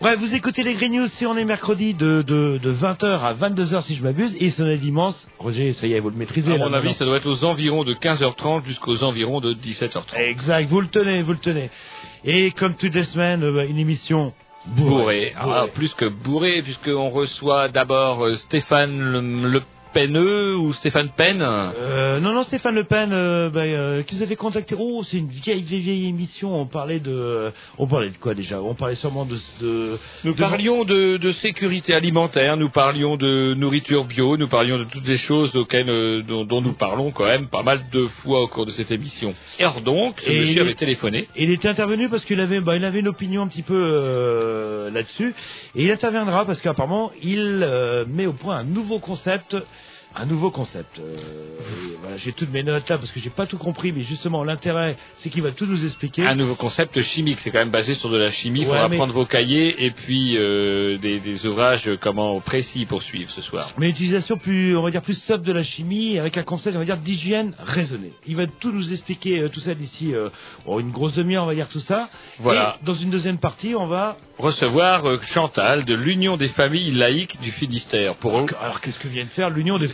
Ouais, vous écoutez les Green News si on est mercredi de, de, de 20h à 22h si je m'abuse, et son dimanche. Roger, ça y est, vous le maîtrisez. À mon avis, ça doit être aux environs de 15h30 jusqu'aux environs de 17h30. Exact, vous le tenez, vous le tenez. Et comme toutes les semaines, euh, une émission bourrée. Ah, plus que bourré, puisqu'on reçoit d'abord euh, Stéphane Le, Le Penneux ou Stéphane Penn. Euh, non, non, Stéphane Le Pen, euh, bah, euh, qui vous avez contacté Oh, c'est une vieille, vieille, vieille émission. On parlait de, on parlait de quoi déjà? On parlait sûrement de, de Nous de- parlions de, de sécurité alimentaire, nous parlions de nourriture bio, nous parlions de toutes les choses auxquelles, euh, dont, dont nous parlons quand même pas mal de fois au cours de cette émission. Et alors donc, ce Et monsieur il- avait téléphoné. Et il était intervenu parce qu'il avait, bah, il avait une opinion un petit peu euh, là-dessus. Et il interviendra parce qu'apparemment, il euh, met au point un nouveau concept. Un nouveau concept. Euh, voilà, j'ai toutes mes notes là parce que j'ai pas tout compris, mais justement l'intérêt, c'est qu'il va tout nous expliquer. Un nouveau concept chimique, c'est quand même basé sur de la chimie. Il Ouais, faudra mais- prendre vos cahiers et puis euh, des, des ouvrages comment précis pour suivre ce soir. Mais utilisation plus, on va dire plus sobre de la chimie, avec un concept, on va dire d'hygiène raisonnée. Il va tout nous expliquer euh, tout ça d'ici oh, une grosse demi-heure, on va dire tout ça. Voilà. Et dans une deuxième partie, on va. Recevoir Chantal de l'Union des familles laïques du Finistère. Pour eux, Alors qu'est-ce que vient de faire l'Union des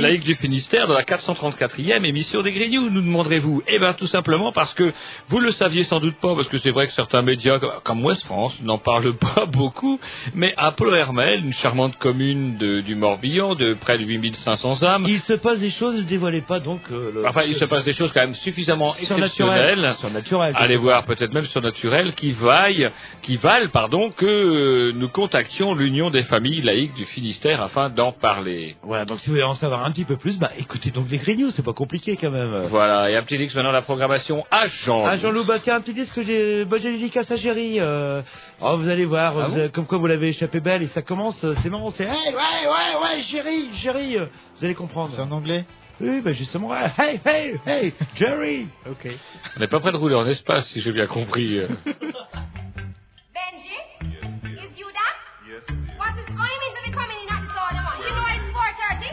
laïque du Finistère dans la 434e émission des Grignoux, nous demanderez-vous Eh bien, tout simplement parce que vous le saviez sans doute pas, parce que c'est vrai que certains médias, comme Ouest France, n'en parlent pas beaucoup, mais à Polo-Hermel, une charmante commune de- du Morbihan, de près de 8500 âmes, Il se passe des choses, ne dévoilez pas donc. euh, le- enfin, il se passe des choses quand même suffisamment exceptionnelles, Surnaturelles. allez voir peut-être même surnaturelles, qui vaillent, qui valent, pardon, que euh, nous contactions l'Union des familles laïques du Finistère afin d'en parler. Voilà, donc si vous voulez en savoir un petit peu plus, bah écoutez donc les Grignoux, c'est pas compliqué quand même. Voilà, et un petit X maintenant la programmation à Jean. Ah Jean-Loup, bah tiens, un petit disque que j'ai, bah, j'ai dédicace à Géry. Euh... Oh, vous allez voir, Ah vous bon comme quoi vous l'avez échappé belle et ça commence, euh, c'est marrant, c'est hey, ouais, ouais, ouais, Géry, Géry, euh, vous allez comprendre. C'est en anglais? Oui, bah justement, hey, hey, hey, Jerry. Ok. On n'est pas prêt de rouler en espace, si j'ai bien compris.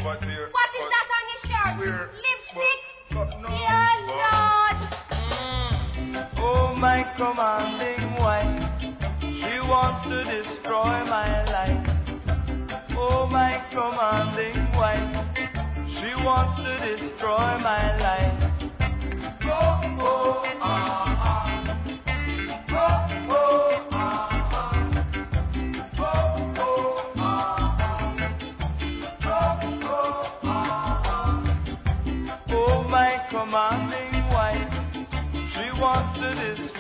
But What is but- that on your shirt? We're- Lipstick? but no, Dear but- Lord. Oh, my commanding wife, she wants to destroy my life. Oh, my commanding wife, she wants to destroy my life. Oh, oh, ah,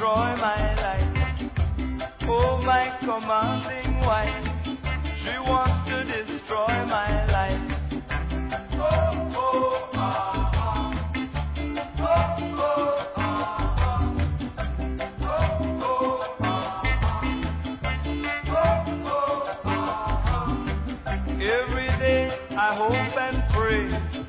destroy my life. Oh, my commanding wife, she wants to destroy my life. Oh, oh, ah, ah. Oh, oh, ah, ah. Oh, oh, ah, ah. Oh, oh, ah, ah. Every day I hope and pray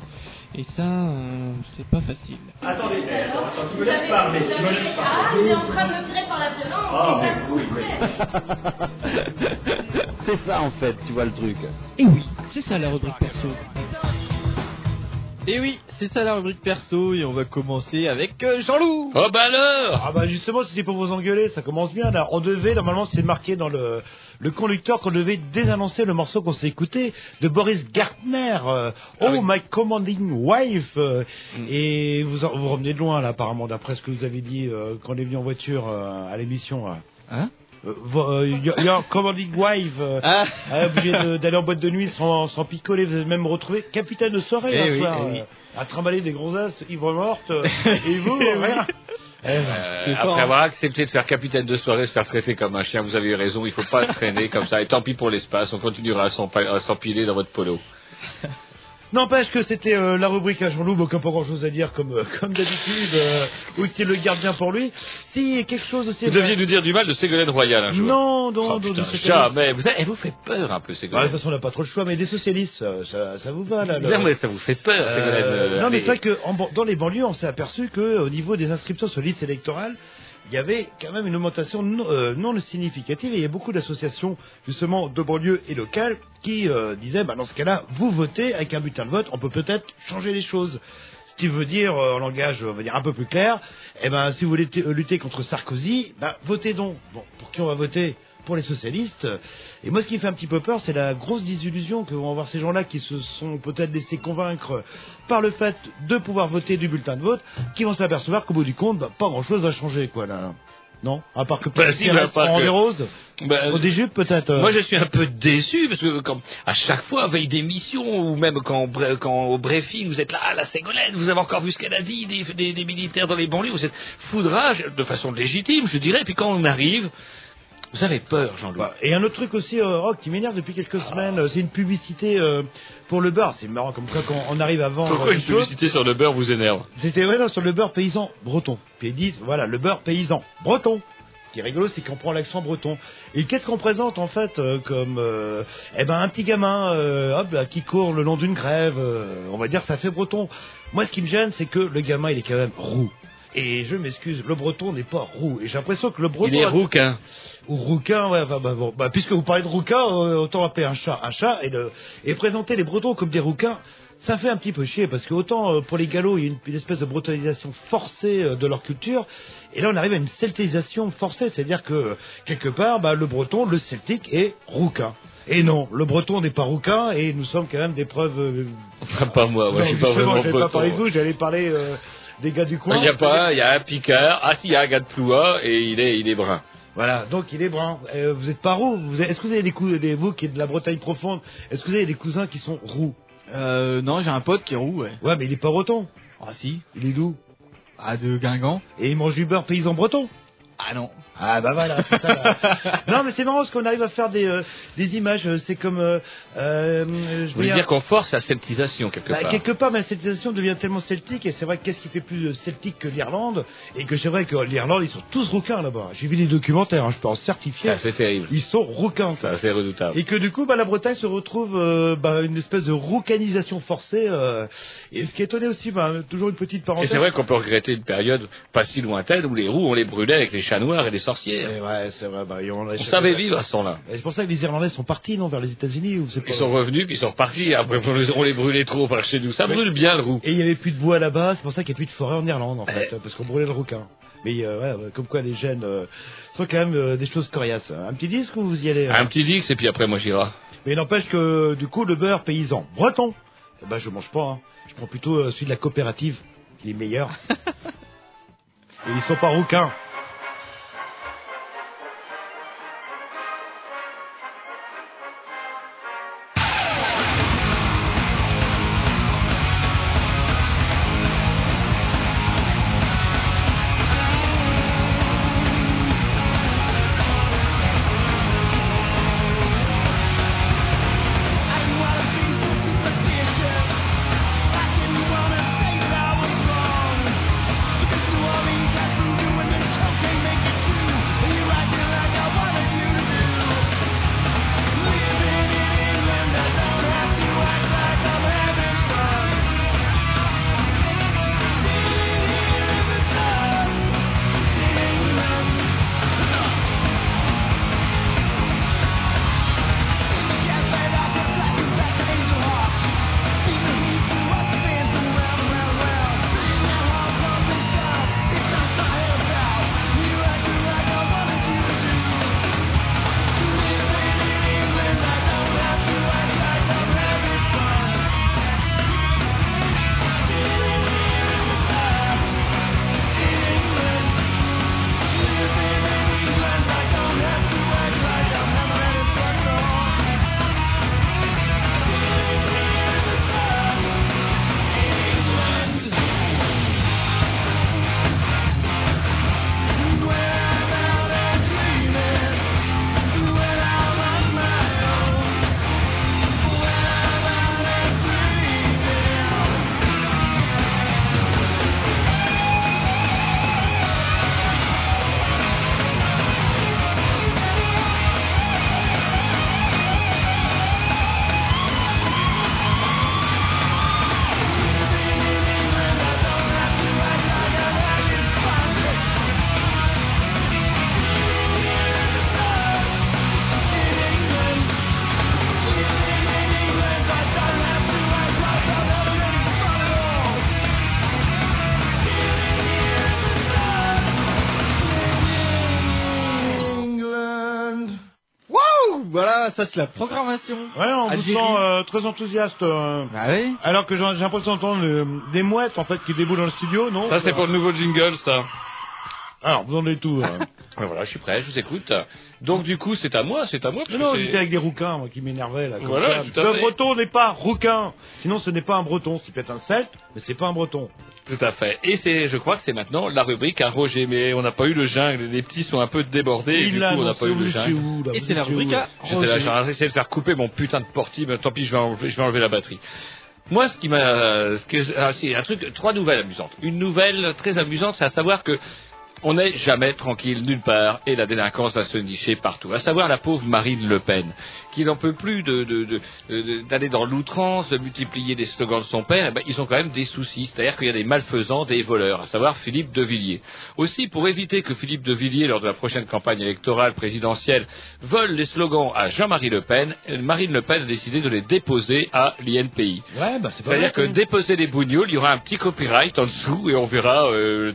Et ça, euh, c'est pas facile. Attendez, tu me laisses parler, tu me laisses Ah, il est en train de me tirer par la violence. Ah, c'est mais oui, c'est vrai. C'est ça en fait, tu vois le truc. Et oui, c'est ça la rubrique perso. Et oui, c'est ça la rubrique perso et on va commencer avec euh, Jean-Loup. Oh bah alors Ah bah justement, si c'est pour vous engueuler, ça commence bien là. On devait, normalement c'est marqué dans le, le conducteur qu'on devait désannoncer le morceau qu'on s'est écouté de Boris Gartner, euh, Oh Ah oui. My Commanding Wife. euh, Mm. Et vous, en- vous revenez de loin là apparemment, d'après ce que vous avez dit euh, quand on est venu en voiture euh, à l'émission. là. Hein? Your, Commanding Wife. Ah, ah, obligé d'aller en boîte de nuit sans, sans picoler, vous avez même retrouvé capitaine de soirée Eh un oui, soir, eh oui. euh, à trimballer des gonzesses ivres mortes, euh, et vous, rien. Eh Euh, après hein. avoir accepté de faire capitaine de soirée, se faire traiter comme un chien, vous avez eu raison, il faut pas traîner comme ça. Et tant pis pour l'espace, on continuera à s'empiler dans votre polo. N'empêche que c'était euh, la rubrique à Jean-Loup, donc pas grand chose à dire comme, euh, comme d'habitude, euh, ou qu'il le garde bien pour lui? Si, quelque chose aussi... Vous deviez nous dire du mal de Ségolène Royal un jour. Non, non, Oh, non, putain, de jamais. Vous elle vous fait peur un peu, Bah, de Ségolène. toute façon, on n'a pas trop le choix, mais des socialistes, euh, ça, ça vous va, là Non, mais ça vous fait peur, Euh, Ségolène. euh, non, mais c'est vrai que en dans les banlieues, on s'est aperçu que au niveau des inscriptions sur liste électorale, il y avait quand même une augmentation non, euh, non significative et il y a beaucoup d'associations justement de banlieues et locales qui euh, disaient, bah, dans ce cas-là, vous votez avec un bulletin de vote, on peut peut-être changer les choses. Ce qui veut dire, euh, en langage, un peu plus clair, eh ben, si vous voulez lutter contre Sarkozy, bah, votez donc. Bon, pour qui on va voter? Pour les socialistes. Et moi, ce qui me fait un petit peu peur, c'est la grosse désillusion que vont avoir ces gens-là qui se sont peut-être laissés convaincre par le fait de pouvoir voter du bulletin de vote, qui vont s'apercevoir qu'au bout du compte, bah, pas grand-chose va changer, quoi, là. Non? À part que Bah, peut-être si, bah, en que- roses, Bah, au des jupes, peut-être. euh. Moi, je suis un peu déçu parce que à chaque fois, veille d'émission ou même quand, au briefing, vous êtes là, ah, la Ségolène, vous avez encore vu ce qu'elle a dit des, des, des militaires dans les banlieues, vous êtes foudrage de façon légitime, je dirais. Puis quand on arrive, vous avez peur, Jean-Loup. Bah, et un autre truc aussi, euh, Rock, qui m'énerve depuis quelques semaines, euh, c'est une publicité euh, pour le beurre. C'est marrant comme ça quand on arrive à vendre Pourquoi une publicité sur le beurre vous énerve? C'était non, sur le beurre paysan breton. Puis ils disent, voilà, le beurre paysan breton. Ce qui est rigolo, c'est qu'on prend l'accent breton. Et qu'est-ce qu'on présente en fait euh, comme, euh, eh ben, un petit gamin, euh, hop, là, qui court le long d'une grève. euh, on va dire, ça fait breton. Moi, ce qui me gêne, c'est que le gamin, il est quand même roux. Et je m'excuse, le breton n'est pas roux. Et j'ai l'impression que le breton Il est rouquin. ou rouquin, ouais, bah, bon, bah, puisque vous parlez de rouquin, euh, autant appeler un chat un chat et, le, et présenter les Bretons comme des rouquins. Ça fait un petit peu chier parce que autant euh, pour les Gallos il y a une, une espèce de brutalisation forcée euh, de leur culture et là on arrive à une celtisation forcée, c'est-à-dire que quelque part bah, le Breton, le celtique est rouquin. Et non, le Breton n'est pas rouquin et nous sommes quand même des preuves. euh, Enfin, pas moi, moi non, je suis pas vraiment j'allais pas breton. parler de vous, j'allais parler euh, des gars du coin. Il n'y a pas, il y a un Picard. Ah si, il y a un gars de Ploua et il est, il est brun. Voilà, donc il est brun. Euh, vous êtes pas roux. Vous avez- Est-ce que vous avez des coups, des vous qui êtes de la Bretagne profonde, est-ce que vous avez des cousins qui sont roux? Euh, non, j'ai un pote qui est roux, ouais. Ouais, mais il est pas breton. Ah si, Il est d'où? Ah de Guingamp. Et il mange du beurre paysan breton. Ah non. Ah bah voilà, c'est ça. là. non, mais c'est marrant parce qu'on arrive à faire des, euh, des images. euh, C'est comme, euh, euh, je Vous voulez veux dire qu'on force la celtisation quelque Bah, part quelque part, ma celtisation devient tellement celtique, et c'est vrai que qu'est-ce qui fait plus euh, celtique que l'Irlande? Et que c'est vrai que l'Irlande, ils sont tous rouquins là-bas. J'ai vu des documentaires, hein, je peux en certifier. Ça, c'est terrible. Ils sont rouquins. Ça, c'est redoutable. Et que du coup, bah, la Bretagne se retrouve euh, bah, une espèce de roucanisation forcée. euh, et ce qui est étonné aussi, bah, toujours une petite Et parenthèse. c'est vrai qu'on peut regretter une période pas si lointaine où les roues, on les brûlait avec les chats noirs et. Eh ouais, c'est vrai. Bah, et on, On savait vivre à ce temps-là. C'est pour ça que les Irlandais sont partis, non, vers les États-Unis ou pas Ils sont revenus, puis ils sont repartis. Après, on les, on les brûlait trop par chez nous. Ça Mais- brûle bien le roux. Et il y avait plus de bois là-bas, c'est pour ça qu'il n'y a plus de forêt en Irlande, en fait, parce qu'on brûlait le rouquin. Mais euh, ouais, comme quoi les gènes euh, sont quand même euh, des choses coriaces. Un petit disque ou vous y allez hein Un petit dix, et puis après, moi, j'irai. Mais n'empêche que du coup le beurre paysan breton, eh ben je mange pas. hein. Je prends plutôt celui de la coopérative, qui est meilleur. Et ils sont pas rouquins. Ça c'est la programmation. Ouais, on vous sent euh, très enthousiaste. euh, Bah oui. alors que j'ai j'ai l'impression d'entendre euh, des mouettes en fait qui déboulent dans le studio, non? Ça, c'est pour le nouveau jingle, ça. Alors, vous en êtes tout. hein. Voilà, je suis prêt, je vous écoute. Donc, du coup, c'est à moi, c'est à moi. parce Non, j'étais avec des rouquins, moi, qui m'énervaient, là. comme Voilà, tout à Le fait. breton n'est pas rouquin. Sinon, ce n'est pas un breton. C'est peut-être un celte, mais c'est pas un breton. Tout à fait. Et c'est, je crois que c'est maintenant la rubrique à Roger, mais on n'a pas eu le jungle. Les petits sont un peu débordés. et Il du coup, on n'a pas eu le jungle. où, là Et c'est la rubrique où à J'étais là, Roger. j'ai essayé de faire couper mon putain de porti, mais tant pis, je vais enlever, je vais enlever la batterie. Moi, ce qui m'a, ce que, ah, c'est un truc, trois nouvelles amusantes. Une nouvelle très amusante, c'est à savoir que on n'est jamais tranquille nulle part et la délinquance va se nicher partout. À savoir la pauvre Marine Le Pen, qui n'en peut plus de, de- de- de- d'aller dans l'outrance, de multiplier des slogans de son père. Eh ben, ils ont quand même des soucis, c'est-à-dire qu'il y a des malfaisants, des voleurs, à savoir Philippe de Villiers. Aussi, pour éviter que Philippe de Villiers, lors de la prochaine campagne électorale présidentielle, vole les slogans à Jean-Marie Le Pen, Marine Le Pen a décidé de les déposer à l'INPI. Ouais, bah, C'est-à-dire que déposer les bougnoules, il y aura un petit copyright en dessous et on verra euh,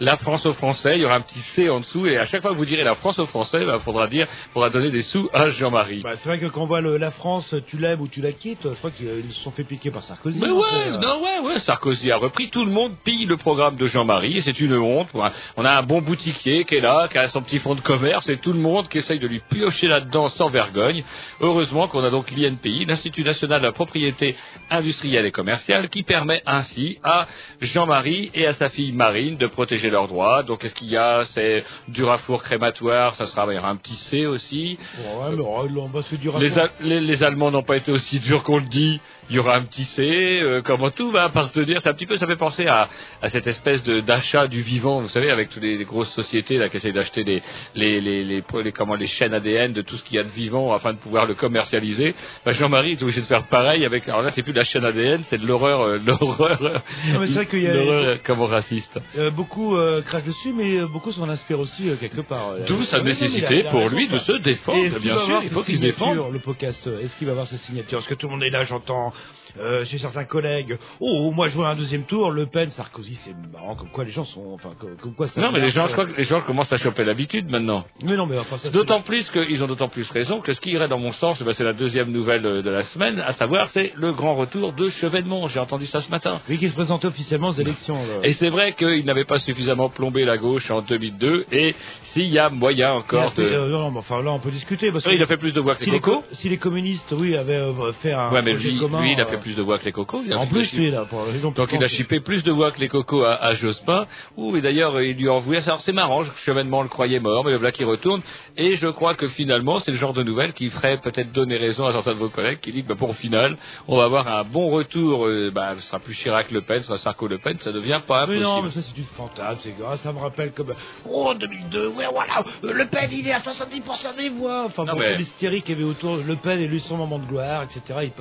la France aux Français, il y aura un petit C en dessous et à chaque fois que vous direz la France aux Français, il faudra dire, faudra donner des sous à Jean-Marie. Bah, c'est vrai que quand on voit le- la France, tu l'aimes ou tu la quittes, je crois qu'ils ils se sont fait piquer par Sarkozy. Mais hein, ouais, euh, non, ouais, ouais, Sarkozy a repris, tout le monde pille le programme de Jean-Marie, et c'est une honte. On a un bon boutiquier qui est là, qui a son petit fonds de commerce, et tout le monde qui essaye de lui piocher là-dedans sans vergogne. Heureusement qu'on a donc l'INPI, l'Institut National de la Propriété Industrielle et Commerciale, qui permet ainsi à Jean-Marie et à sa fille Marine de protéger leurs droits. Donc, est-ce qu'il y a, c'est Durafour crématoire, ça sera, il y aura un petit C aussi. bon, ouais, mais, on va se dire Les, Al- les- les Allemands n'ont pas été aussi durs qu'on le dit. Il y aura un petit C. euh, comment tout va appartenir C'est un petit peu, ça fait penser à, à cette espèce de d'achat du vivant. Vous savez, avec toutes les, les grosses sociétés là qui essayent d'acheter les comment les chaînes ADN de tout ce qu'il y a de vivant afin de pouvoir le commercialiser. Bah, Jean-Marie est obligé de faire pareil avec. Alors là, c'est plus de la chaîne ADN, c'est de l'horreur, euh, l'horreur, Non, mais c'est vrai qu'il y a- l'horreur comment raciste. Euh, beaucoup euh, crachent dessus, mais beaucoup s'en inspirent aussi quelque part. D'où sa nécessité pour lui de se défendre. est-ce Bien sûr, il faut qu'il se défende. Le podcast, est-ce qu'il va avoir ses signatures Parce que tout le monde est là, j'entends euh, chez certains collègues. Oh, moi je vois un deuxième tour, Le Pen, Sarkozy, c'est marrant. Comme quoi les gens sont, enfin, comme, comme quoi ça. Non, mais les gens, euh. je crois que les gens commencent à choper l'habitude maintenant. Mais non, mais enfin ça. c'est- D'autant plus qu'ils ont d'autant plus raison que ce qui irait dans mon sens, eh ben, c'est la deuxième nouvelle euh, de la semaine, à savoir c'est le grand retour de Chevènement. J'ai entendu ça ce matin. Oui, qui se présentait officiellement aux élections. là. Et c'est vrai qu'il n'avait pas suffisamment plombé la gauche en 2002, et s'il y a moyen encore de... euh, non, mais enfin là on peut discuter parce que Oui, il a fait plus de voix que si, les co- si les communistes, oui, avaient euh, fait un Ouais, mais projet lui, commun, lui, il a euh, fait plus de voix que les cocos. Il a En plus, plus- lui, là, pour gens Donc il a chippé plus de voix que les cocos à, à Jospin. Ouh, et d'ailleurs, il lui a envoyé. Alors c'est marrant, Chevènement le croyait mort, mais le voilà qui retourne. Et je crois que finalement, c'est le genre de nouvelle qui ferait peut-être donner raison à certains de vos collègues qui disent que bah, pour final, on va avoir un bon retour. euh, bah, ce sera plus Chirac-Le Pen, ce sera Sarko-Le Pen. Ça devient pas Mais impossible. non, mais ça c'est du fantasme, c'est grave, ça me rappelle comme oh 2002, ouais voilà, Le Pen il est à 70% des voix, enfin Non, pour mais- l'hystérie qu'il y avait autour Le Pen lui son moment de gloire, etc. Il,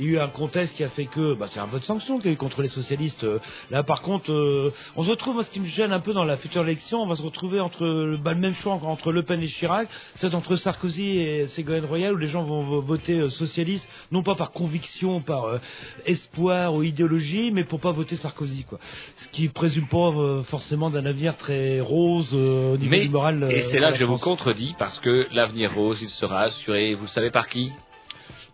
il y a eu un contexte qui a fait que, bah c'est un vote sanction qu'il y a eu contre les socialistes. Euh, Là par contre, euh, on se retrouve, moi ce qui me gêne un peu dans la future élection, on va se retrouver entre bah, le même choix entre Le Pen et Chirac, c'est entre Sarkozy et Ségolène Royal où les gens vont vo- voter euh, socialiste, non pas par conviction, par euh, espoir ou idéologie, mais pour pas voter Sarkozy quoi ce qui présume pas forcément d'un avenir très rose au niveau Mais- du moral. Et c'est là que je vous contredis parce que l'avenir rose, il sera assuré. Vous le savez par qui?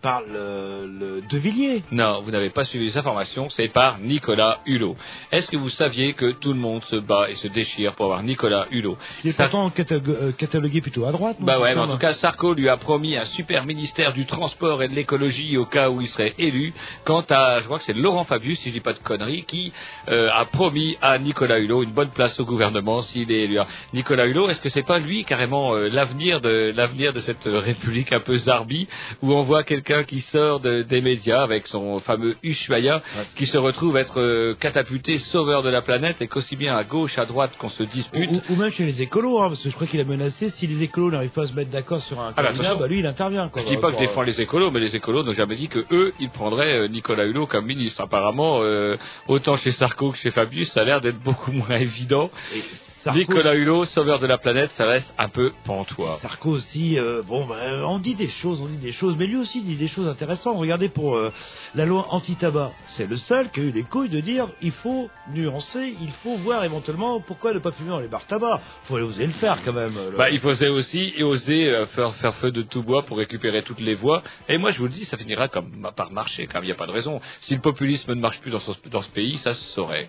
Par le, le De Villiers. Non, vous n'avez pas suivi les informations, c'est par Nicolas Hulot. Est-ce que vous saviez que tout le monde se bat et se déchire pour avoir Nicolas Hulot? Qui est Ça- pourtant euh, catalogué plutôt à droite. non, Bah ouais, mais en tout cas, Sarko lui a promis un super ministère du transport et de l'écologie au cas où il serait élu. Quant à, je crois que c'est Laurent Fabius, si je dis pas de conneries, qui euh, a promis à Nicolas Hulot une bonne place au gouvernement s'il est élu. Nicolas Hulot, est-ce que c'est pas lui carrément euh, l'avenir de l'avenir de cette république un peu zarbi où on voit quelqu'un qui sort de- des médias avec son fameux Ushuaïa qui se retrouve être euh, catapulté sauveur de la planète et qu'aussi bien à gauche, à droite qu'on se dispute. Ou, ou même chez les écolos, hein, parce que je crois qu'il a menacé, si les écolos n'arrivent pas à se mettre d'accord sur un Ah bah, candidat, bah lui il intervient. Quoi, Je dis pas que je défends euh, les écolos, mais les écolos n'ont jamais dit que eux, ils prendraient euh, Nicolas Hulot comme ministre. Apparemment, euh, autant chez Sarko que chez Fabius, ça a l'air d'être beaucoup moins évident. et Sarko, Nicolas Hulot, sauveur de la planète, ça reste un peu pantois. Sarko aussi, euh, bon, bah, on dit des choses, on dit des choses, mais lui aussi dit des choses intéressantes. Regardez pour euh, la loi anti-tabac, c'est le seul qui a eu les couilles de dire il faut nuancer, il faut voir éventuellement pourquoi ne pas fumer dans les bars tabac. Faut oser le faire quand même. le- Bah, il faut oser aussi et oser euh, faire, faire feu de tout bois pour récupérer toutes les voix. Et moi, je vous le dis, ça finira comme par marcher, quand il n'y a pas de raison. Si le populisme ne marche plus dans ce, dans ce pays, ça se saurait.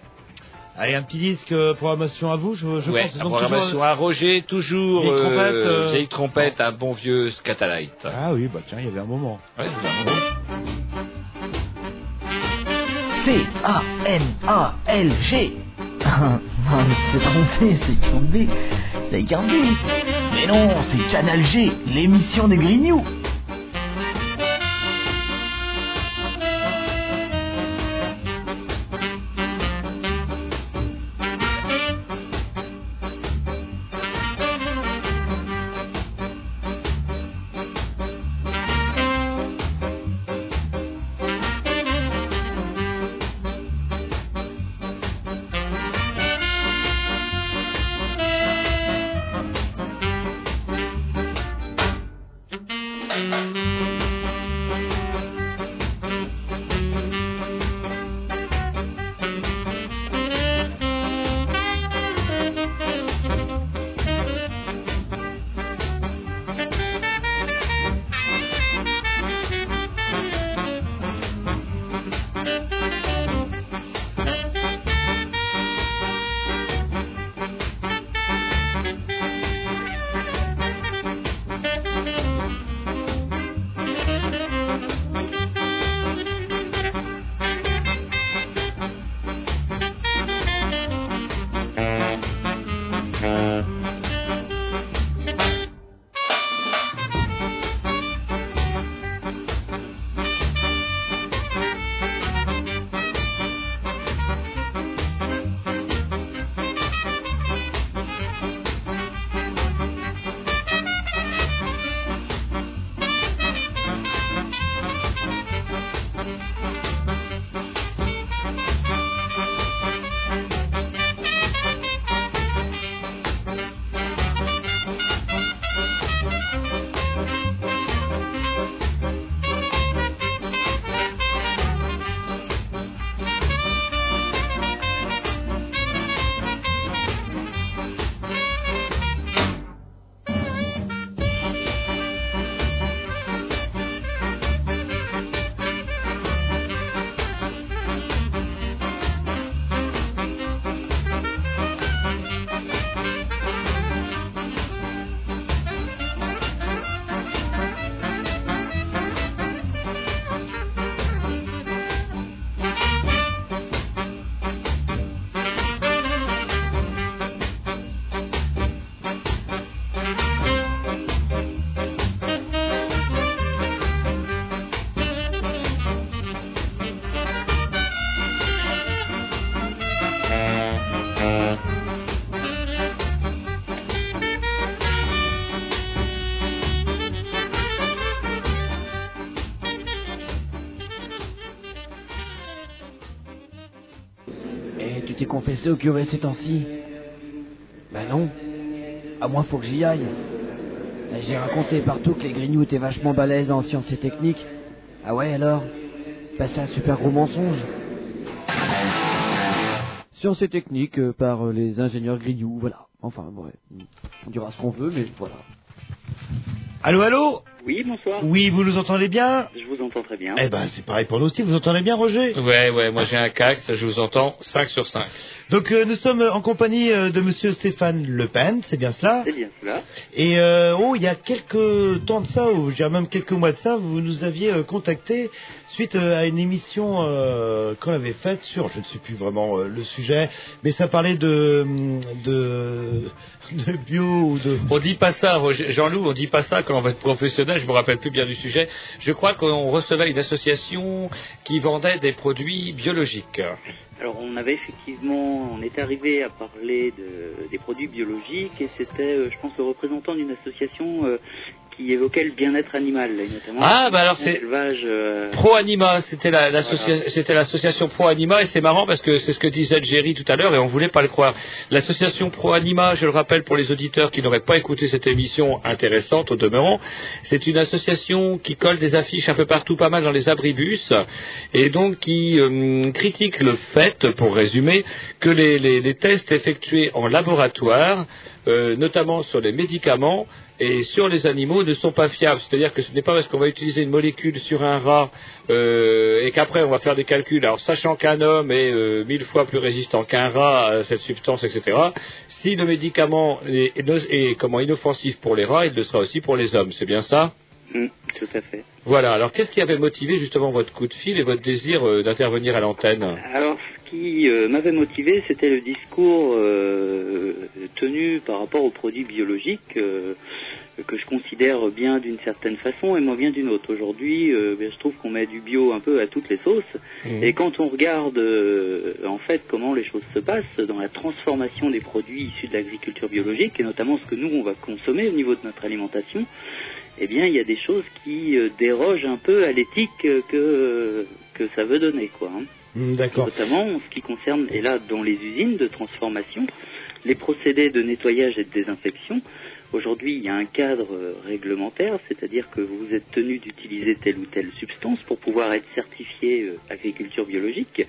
Allez, un petit disque euh, programmation à vous, je, je ouais, pense. Donc, programmation toujours- à Roger, toujours Vieille euh, trompette, euh, vieille trompette, un bon vieux Scatalite. Ah oui, bah tiens, il y avait un moment. Ouais, un. C-A-N-A-L-G. Non, mais c'est trompé, c'est tombé, c'est gardé. Mais non, c'est Canal G, l'émission des Grignoux. Au curé ces temps-ci Ben non. À moi, faut que j'y aille. Et J'ai raconté partout que les grignoux étaient vachement balèzes en sciences et techniques. Ah ouais, alors? Ben c'est un super gros mensonge. Sciences et techniques euh, par euh, les ingénieurs grignoux, voilà. Enfin, ouais. On dira ce qu'on veut, mais voilà. Allô, allô Oui, bonsoir. Oui, vous nous entendez bien Je vous entends très bien. Eh ben, c'est pareil pour nous aussi. Vous entendez bien, Roger Ouais, ouais, moi j'ai un cax, je vous entends 5 sur 5. Donc, euh, nous sommes en compagnie euh, de Monsieur Stéphane Le Pen, c'est bien cela C'est bien cela. Et euh, oh, il y a quelques temps de ça, ou je dirais même quelques mois de ça, vous nous aviez euh, contacté suite euh, à une émission euh, qu'on avait faite sur, je ne sais plus vraiment euh, le sujet, mais ça parlait de de, de bio ou de. On dit pas ça, Jean-Loup, on dit pas ça quand on va être professionnel, je me rappelle plus bien du sujet. Je crois qu'on recevait une association qui vendait des produits biologiques. Alors, on avait effectivement, on est arrivé à parler de, des produits biologiques et c'était, je pense, le représentant d'une association qui évoquait le bien-être animal, et notamment Ah, bah alors c'est- euh, Pro Anima, c'était la- l'associa- c'était l'association Pro Anima et c'est marrant parce que c'est ce que disait Jerry tout à l'heure et on voulait pas le croire. L'association Pro Anima, je le rappelle pour les auditeurs qui n'auraient pas écouté cette émission intéressante au demeurant, c'est une association qui colle des affiches un peu partout, pas mal dans les abribus et donc qui euh, critique le fait, pour résumer, que les, les- les tests effectués en laboratoire, euh, notamment sur les médicaments, et sur les animaux ne sont pas fiables. C'est-à-dire que ce n'est pas parce qu'on va utiliser une molécule sur un rat euh, et qu'après on va faire des calculs, alors sachant qu'un homme est euh, mille fois plus résistant qu'un rat à cette substance, etc. Si le médicament est, est- est, comment inoffensif pour les rats, il le sera aussi pour les hommes. C'est bien ça? Hum, tout à fait. Voilà. Alors qu'est-ce qui avait motivé justement votre coup de fil et votre désir euh, d'intervenir à l'antenne? Alors, qui euh, m'avait motivé, c'était le discours euh, tenu par rapport aux produits biologiques euh, que je considère bien d'une certaine façon et moi bien d'une autre. Aujourd'hui, euh, ben, je trouve qu'on met du bio un peu à toutes les sauces. Mhm. Et quand on regarde euh, en fait comment les choses se passent dans la transformation des produits issus de l'agriculture biologique et notamment ce que nous on va consommer au niveau de notre alimentation, eh bien il y a des choses qui euh, dérogent un peu à l'éthique que que ça veut donner quoi. hein. D'accord. Notamment en ce qui concerne et là dans les usines de transformation, les procédés de nettoyage et de désinfection. Aujourd'hui, il y a un cadre euh, réglementaire, c'est-à-dire que vous êtes tenu d'utiliser telle ou telle substance pour pouvoir être certifié euh, agriculture biologique.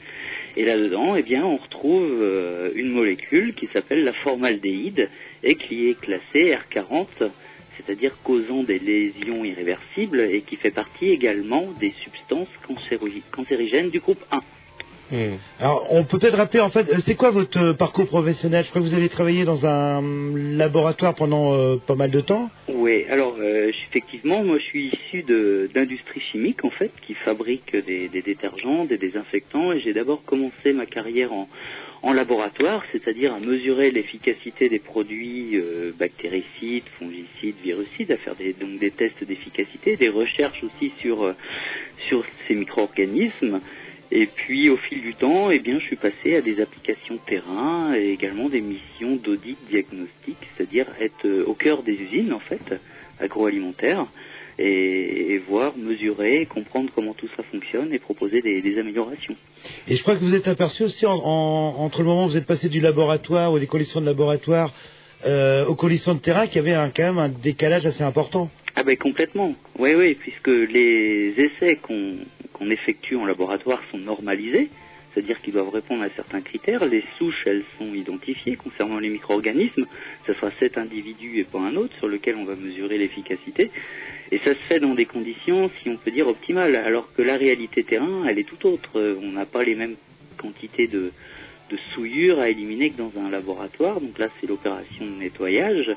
Et là-dedans, eh bien, on retrouve euh, une molécule qui s'appelle la formaldéhyde et qui est classée R40, c'est-à-dire causant des lésions irréversibles et qui fait partie également des substances cancéri- cancérigènes du groupe 1. Hmm. Alors, on peut peut-être rappeler, en fait, euh, c'est quoi votre euh, parcours professionnel? Je crois que vous avez travaillé dans un hum, laboratoire pendant euh, pas mal de temps. Oui, alors euh, effectivement, moi je suis issu de- d'industrie chimique en fait, qui fabrique des, des détergents, des désinfectants, et j'ai d'abord commencé ma carrière en, en laboratoire, c'est-à-dire à mesurer l'efficacité des produits euh, bactéricides, fongicides, virucides, à faire des, donc des tests d'efficacité, des recherches aussi sur euh, sur ces micro-organismes. Et puis au fil du temps, eh bien, je suis passé à des applications terrain et également des missions d'audit diagnostic, c'est-à-dire être euh, au cœur des usines en fait, agroalimentaires, et, voir, mesurer, comprendre comment tout ça fonctionne et proposer des, améliorations. Et je crois que vous êtes aperçu aussi en- en- entre le moment où vous êtes passé du laboratoire ou des conditions de laboratoire euh, aux de terrain qu'il y avait un- quand même un décalage assez important. Ah ben complètement, oui oui, puisque les essais qu'on effectue en laboratoire sont normalisés, c'est-à-dire qu'ils doivent répondre à certains critères. Les souches, elles sont identifiées concernant les micro-organismes. Ce sera cet individu et pas un autre sur lequel on va mesurer l'efficacité. Et ça se fait dans des conditions, si on peut dire, optimales, alors que la réalité terrain, elle est tout autre. On n'a pas les mêmes quantités de, de souillure à éliminer que dans un laboratoire. Donc là, c'est l'opération de nettoyage.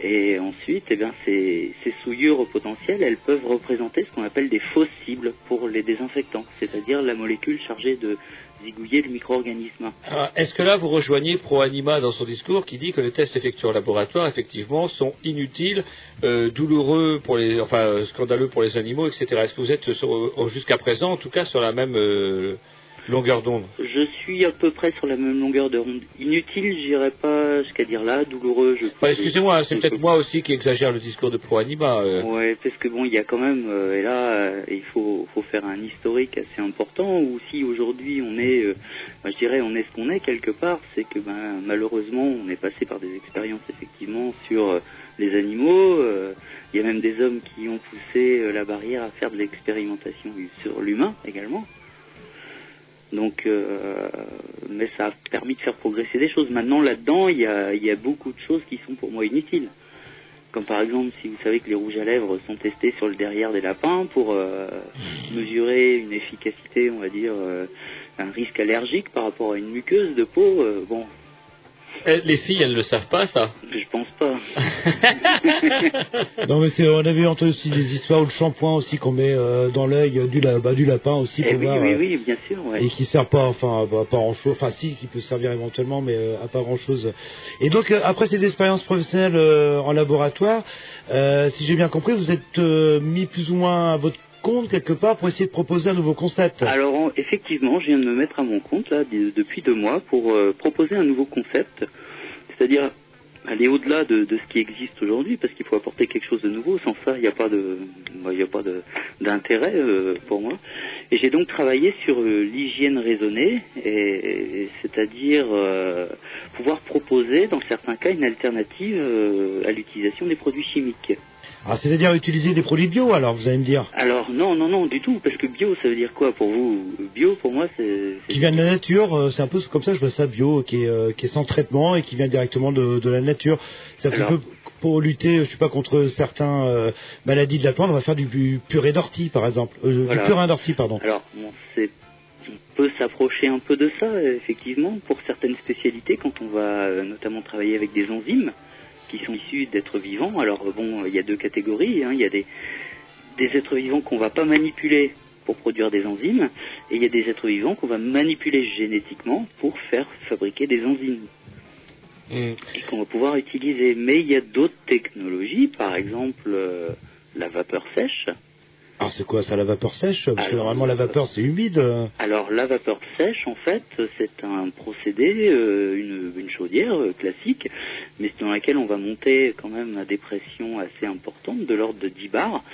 Et ensuite, eh bien, ces, souillures potentielles, elles peuvent représenter ce qu'on appelle des fausses cibles pour les désinfectants, c'est-à-dire la molécule chargée de zigouiller le micro-organisme. Est-ce que là vous rejoignez ProAnima dans son discours qui dit que les tests effectués en laboratoire effectivement sont inutiles, euh, douloureux pour les, enfin euh, scandaleux pour les animaux, etc. Est-ce que vous êtes euh, jusqu'à présent en tout cas sur la même longueur d'onde Je suis à peu près sur la même longueur de ronde. Inutile, j'irai pas jusqu'à dire là, douloureux, je Enfin, Excusez-moi, c'est peut-être moi aussi qui exagère le discours de ProAnima. euh. Ouais, parce que bon, il y a quand même, euh, et là, euh, il faut, faut faire un historique assez important. Où si aujourd'hui on est, euh, je dirais, on est ce qu'on est quelque part, c'est que ben malheureusement, on est passé par des expériences effectivement sur les animaux. Il y a même des hommes qui ont poussé la barrière à faire de l'expérimentation sur l'humain également. Donc, euh, mais ça a permis de faire progresser des choses. Maintenant, là-dedans, il y a, il y a beaucoup de choses qui sont pour moi inutiles. Comme par exemple, si vous savez que les rouges à lèvres sont testés sur le derrière des lapins pour euh, mesurer une efficacité, on va dire, euh, un risque allergique par rapport à une muqueuse de peau, bon, Eh, Les filles, elles ne le savent pas ça. Non mais c'est, on avait entendu aussi des histoires où le shampoing aussi qu'on met euh, dans l'œil du, la- bah, du lapin aussi Eh pour oui, voir, oui, euh, oui, bien sûr. Ouais. et qui sert pas, enfin bah, pas grand chose, enfin si, qui peut servir éventuellement, mais euh, à pas grand chose. Et donc euh, après cette expérience professionnelle en laboratoire, si j'ai bien compris, vous êtes mis plus ou moins à votre compte quelque part pour essayer de proposer un nouveau concept. Alors en- effectivement, je viens de me mettre à mon compte là de- depuis deux mois pour proposer un nouveau concept, c'est-à-dire aller au-delà de, ce qui existe aujourd'hui, parce qu'il faut apporter quelque chose de nouveau. Sans ça, il n'y a pas de, il a pas d'intérêt euh, pour moi. Et j'ai donc travaillé sur euh, l'hygiène raisonnée, et, c'est-à-dire euh, pouvoir proposer, dans certains cas, une alternative à l'utilisation des produits chimiques. Ah, c'est-à-dire utiliser des produits bio, alors, vous allez me dire. Alors non, non, non, du tout, parce que bio, ça veut dire quoi pour vous? Bio, pour moi, c'est Qui vient de la nature, euh, c'est un peu comme ça, je vois ça, bio, qui est, euh, qui est sans traitement et qui vient directement de, de la nature. C'est un Alors- peu pour lutter, je sais pas, contre certaines euh, maladies de la plante, on va faire du pu- purée d'ortie, par exemple. Euh, Voilà. Du purin d'ortie, pardon. Alors, bon, c'est on peut s'approcher un peu de ça, effectivement, pour certaines spécialités, quand on va euh, notamment travailler avec des enzymes qui sont issus d'êtres vivants. Alors, bon, il y a deux catégories. hein. Il y a des, des êtres vivants qu'on va pas manipuler pour produire des enzymes, et il y a des êtres vivants qu'on va manipuler génétiquement pour faire fabriquer des enzymes et qu'on va pouvoir utiliser. Mais il y a d'autres technologies, par exemple euh, la vapeur sèche. Alors c'est quoi ça, la vapeur sèche? Parce que Alors, normalement la vapeur c'est humide. Alors la vapeur sèche, en fait, c'est un procédé, euh, une, une chaudière euh, classique, mais dans laquelle on va monter quand même à des pressions assez importantes, de l'ordre de 10 bars,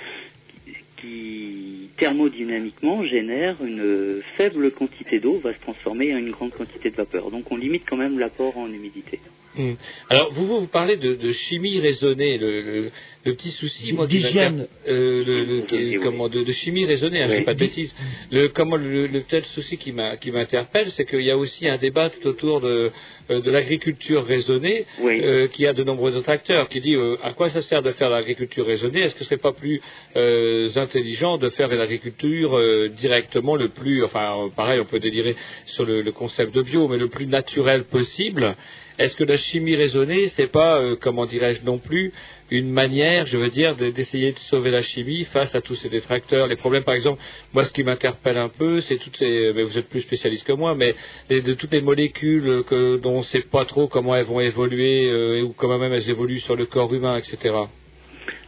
qui, thermodynamiquement génère une faible quantité d'eau, va se transformer en une grande quantité de vapeur. Donc on limite quand même l'apport en humidité. Hmm. Alors, vous, vous parlez de, de chimie raisonnée, le, le, le petit souci, moi, qui D'hygiène. euh, le, le- qui- Oui, oui. comment, de, de chimie raisonnée, hein, je Oui. dis pas de bêtises. Le, comment, le, le peut-être souci qui m'interpelle, c'est qu'il y a aussi un débat tout autour de, euh, de l'agriculture raisonnée, Oui. euh, qui a de nombreux autres acteurs, qui dit euh, à quoi ça sert de faire de l'agriculture raisonnée? Est-ce que ce serait pas plus euh, intelligent de faire une agriculture euh, directement le plus, enfin euh, pareil, on peut délirer sur le, concept de bio, mais le plus naturel possible Est-ce que la chimie raisonnée, c'est pas, euh, comment dirais-je non plus, une manière, je veux dire, de- d'essayer de sauver la chimie face à tous ces détracteurs? Les problèmes, par exemple, moi, ce qui m'interpelle un peu, c'est toutes ces, mais vous êtes plus spécialiste que moi, mais de toutes les molécules que, dont on ne sait pas trop comment elles vont évoluer euh, ou comment même elles évoluent sur le corps humain, etc.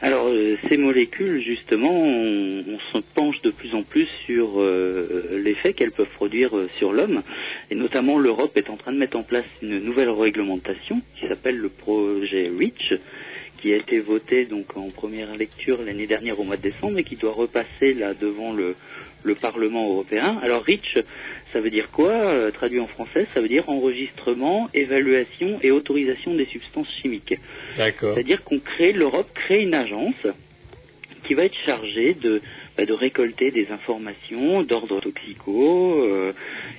Alors euh, ces molécules, justement, on, se penche de plus en plus sur euh, l'effet qu'elles peuvent produire euh, sur l'homme, et notamment l'Europe est en train de mettre en place une nouvelle réglementation qui s'appelle le projet REACH, qui a été voté donc en première lecture l'année dernière au mois de décembre et qui doit repasser là devant le, le Parlement européen. Alors REACH, ça veut dire quoi Euh, Traduit en français, ça veut dire enregistrement, évaluation et autorisation des substances chimiques. D'accord. C'est-à-dire qu'on crée, l'Europe crée une agence qui va être chargée de, bah, de récolter des informations d'ordre toxico euh,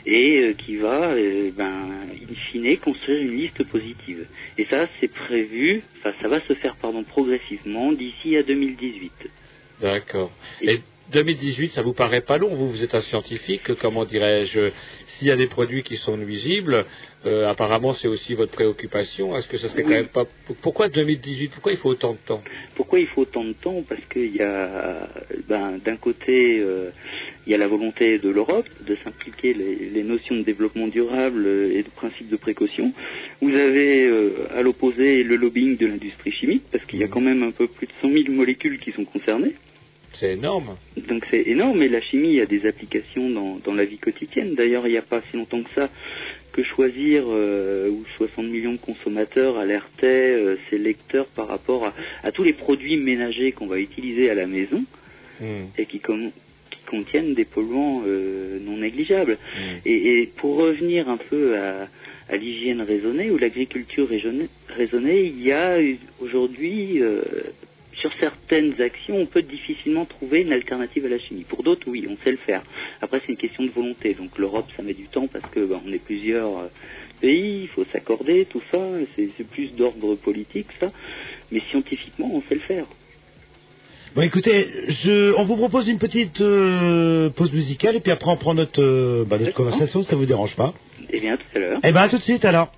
et euh, qui va, euh, ben, in fine, construire une liste positive. Et ça, c'est prévu, enfin, ça va se faire, pardon, progressivement d'ici à 2018. D'accord. Et- Et 2018, ça vous paraît pas long Vous, vous êtes un scientifique, comment dirais-je S'il y a des produits qui sont nuisibles, euh, apparemment c'est aussi votre préoccupation. Est-ce que ça serait Oui. quand même pas Pourquoi 2018 Pourquoi il faut autant de temps? Pourquoi il faut autant de temps? Parce qu'il y a, ben, d'un côté, euh, il y a la volonté de l'Europe de s'impliquer les, les notions de développement durable et de principe de précaution. Vous avez euh, à l'opposé le lobbying de l'industrie chimique, parce qu'il y a quand même un peu plus de 100 000 molécules qui sont concernées. C'est énorme. Donc c'est énorme, et la chimie a des applications dans, dans la vie quotidienne. D'ailleurs, il n'y a pas si longtemps que ça que choisir euh, où 60 millions de consommateurs alertaient euh, ces lecteurs par rapport à, à tous les produits ménagers qu'on va utiliser à la maison Hmm. et qui, contiennent des polluants euh, non négligeables. Hmm. Et, et pour revenir un peu à, à l'hygiène raisonnée ou l'agriculture raisonnée, il y a aujourd'hui, euh, sur certaines actions, on peut difficilement trouver une alternative à la chimie. Pour d'autres, oui, on sait le faire. Après, c'est une question de volonté. Donc l'Europe, ça met du temps parce que ben, on est plusieurs euh, pays, il faut s'accorder, tout ça. C'est plus d'ordre politique, ça. Mais scientifiquement, on sait le faire. Bon, écoutez, je, on vous propose une petite euh, pause musicale et puis après on prend notre, euh, bah, notre conversation, ça vous dérange pas Eh bien, à tout à l'heure. Eh ben, à tout de suite alors.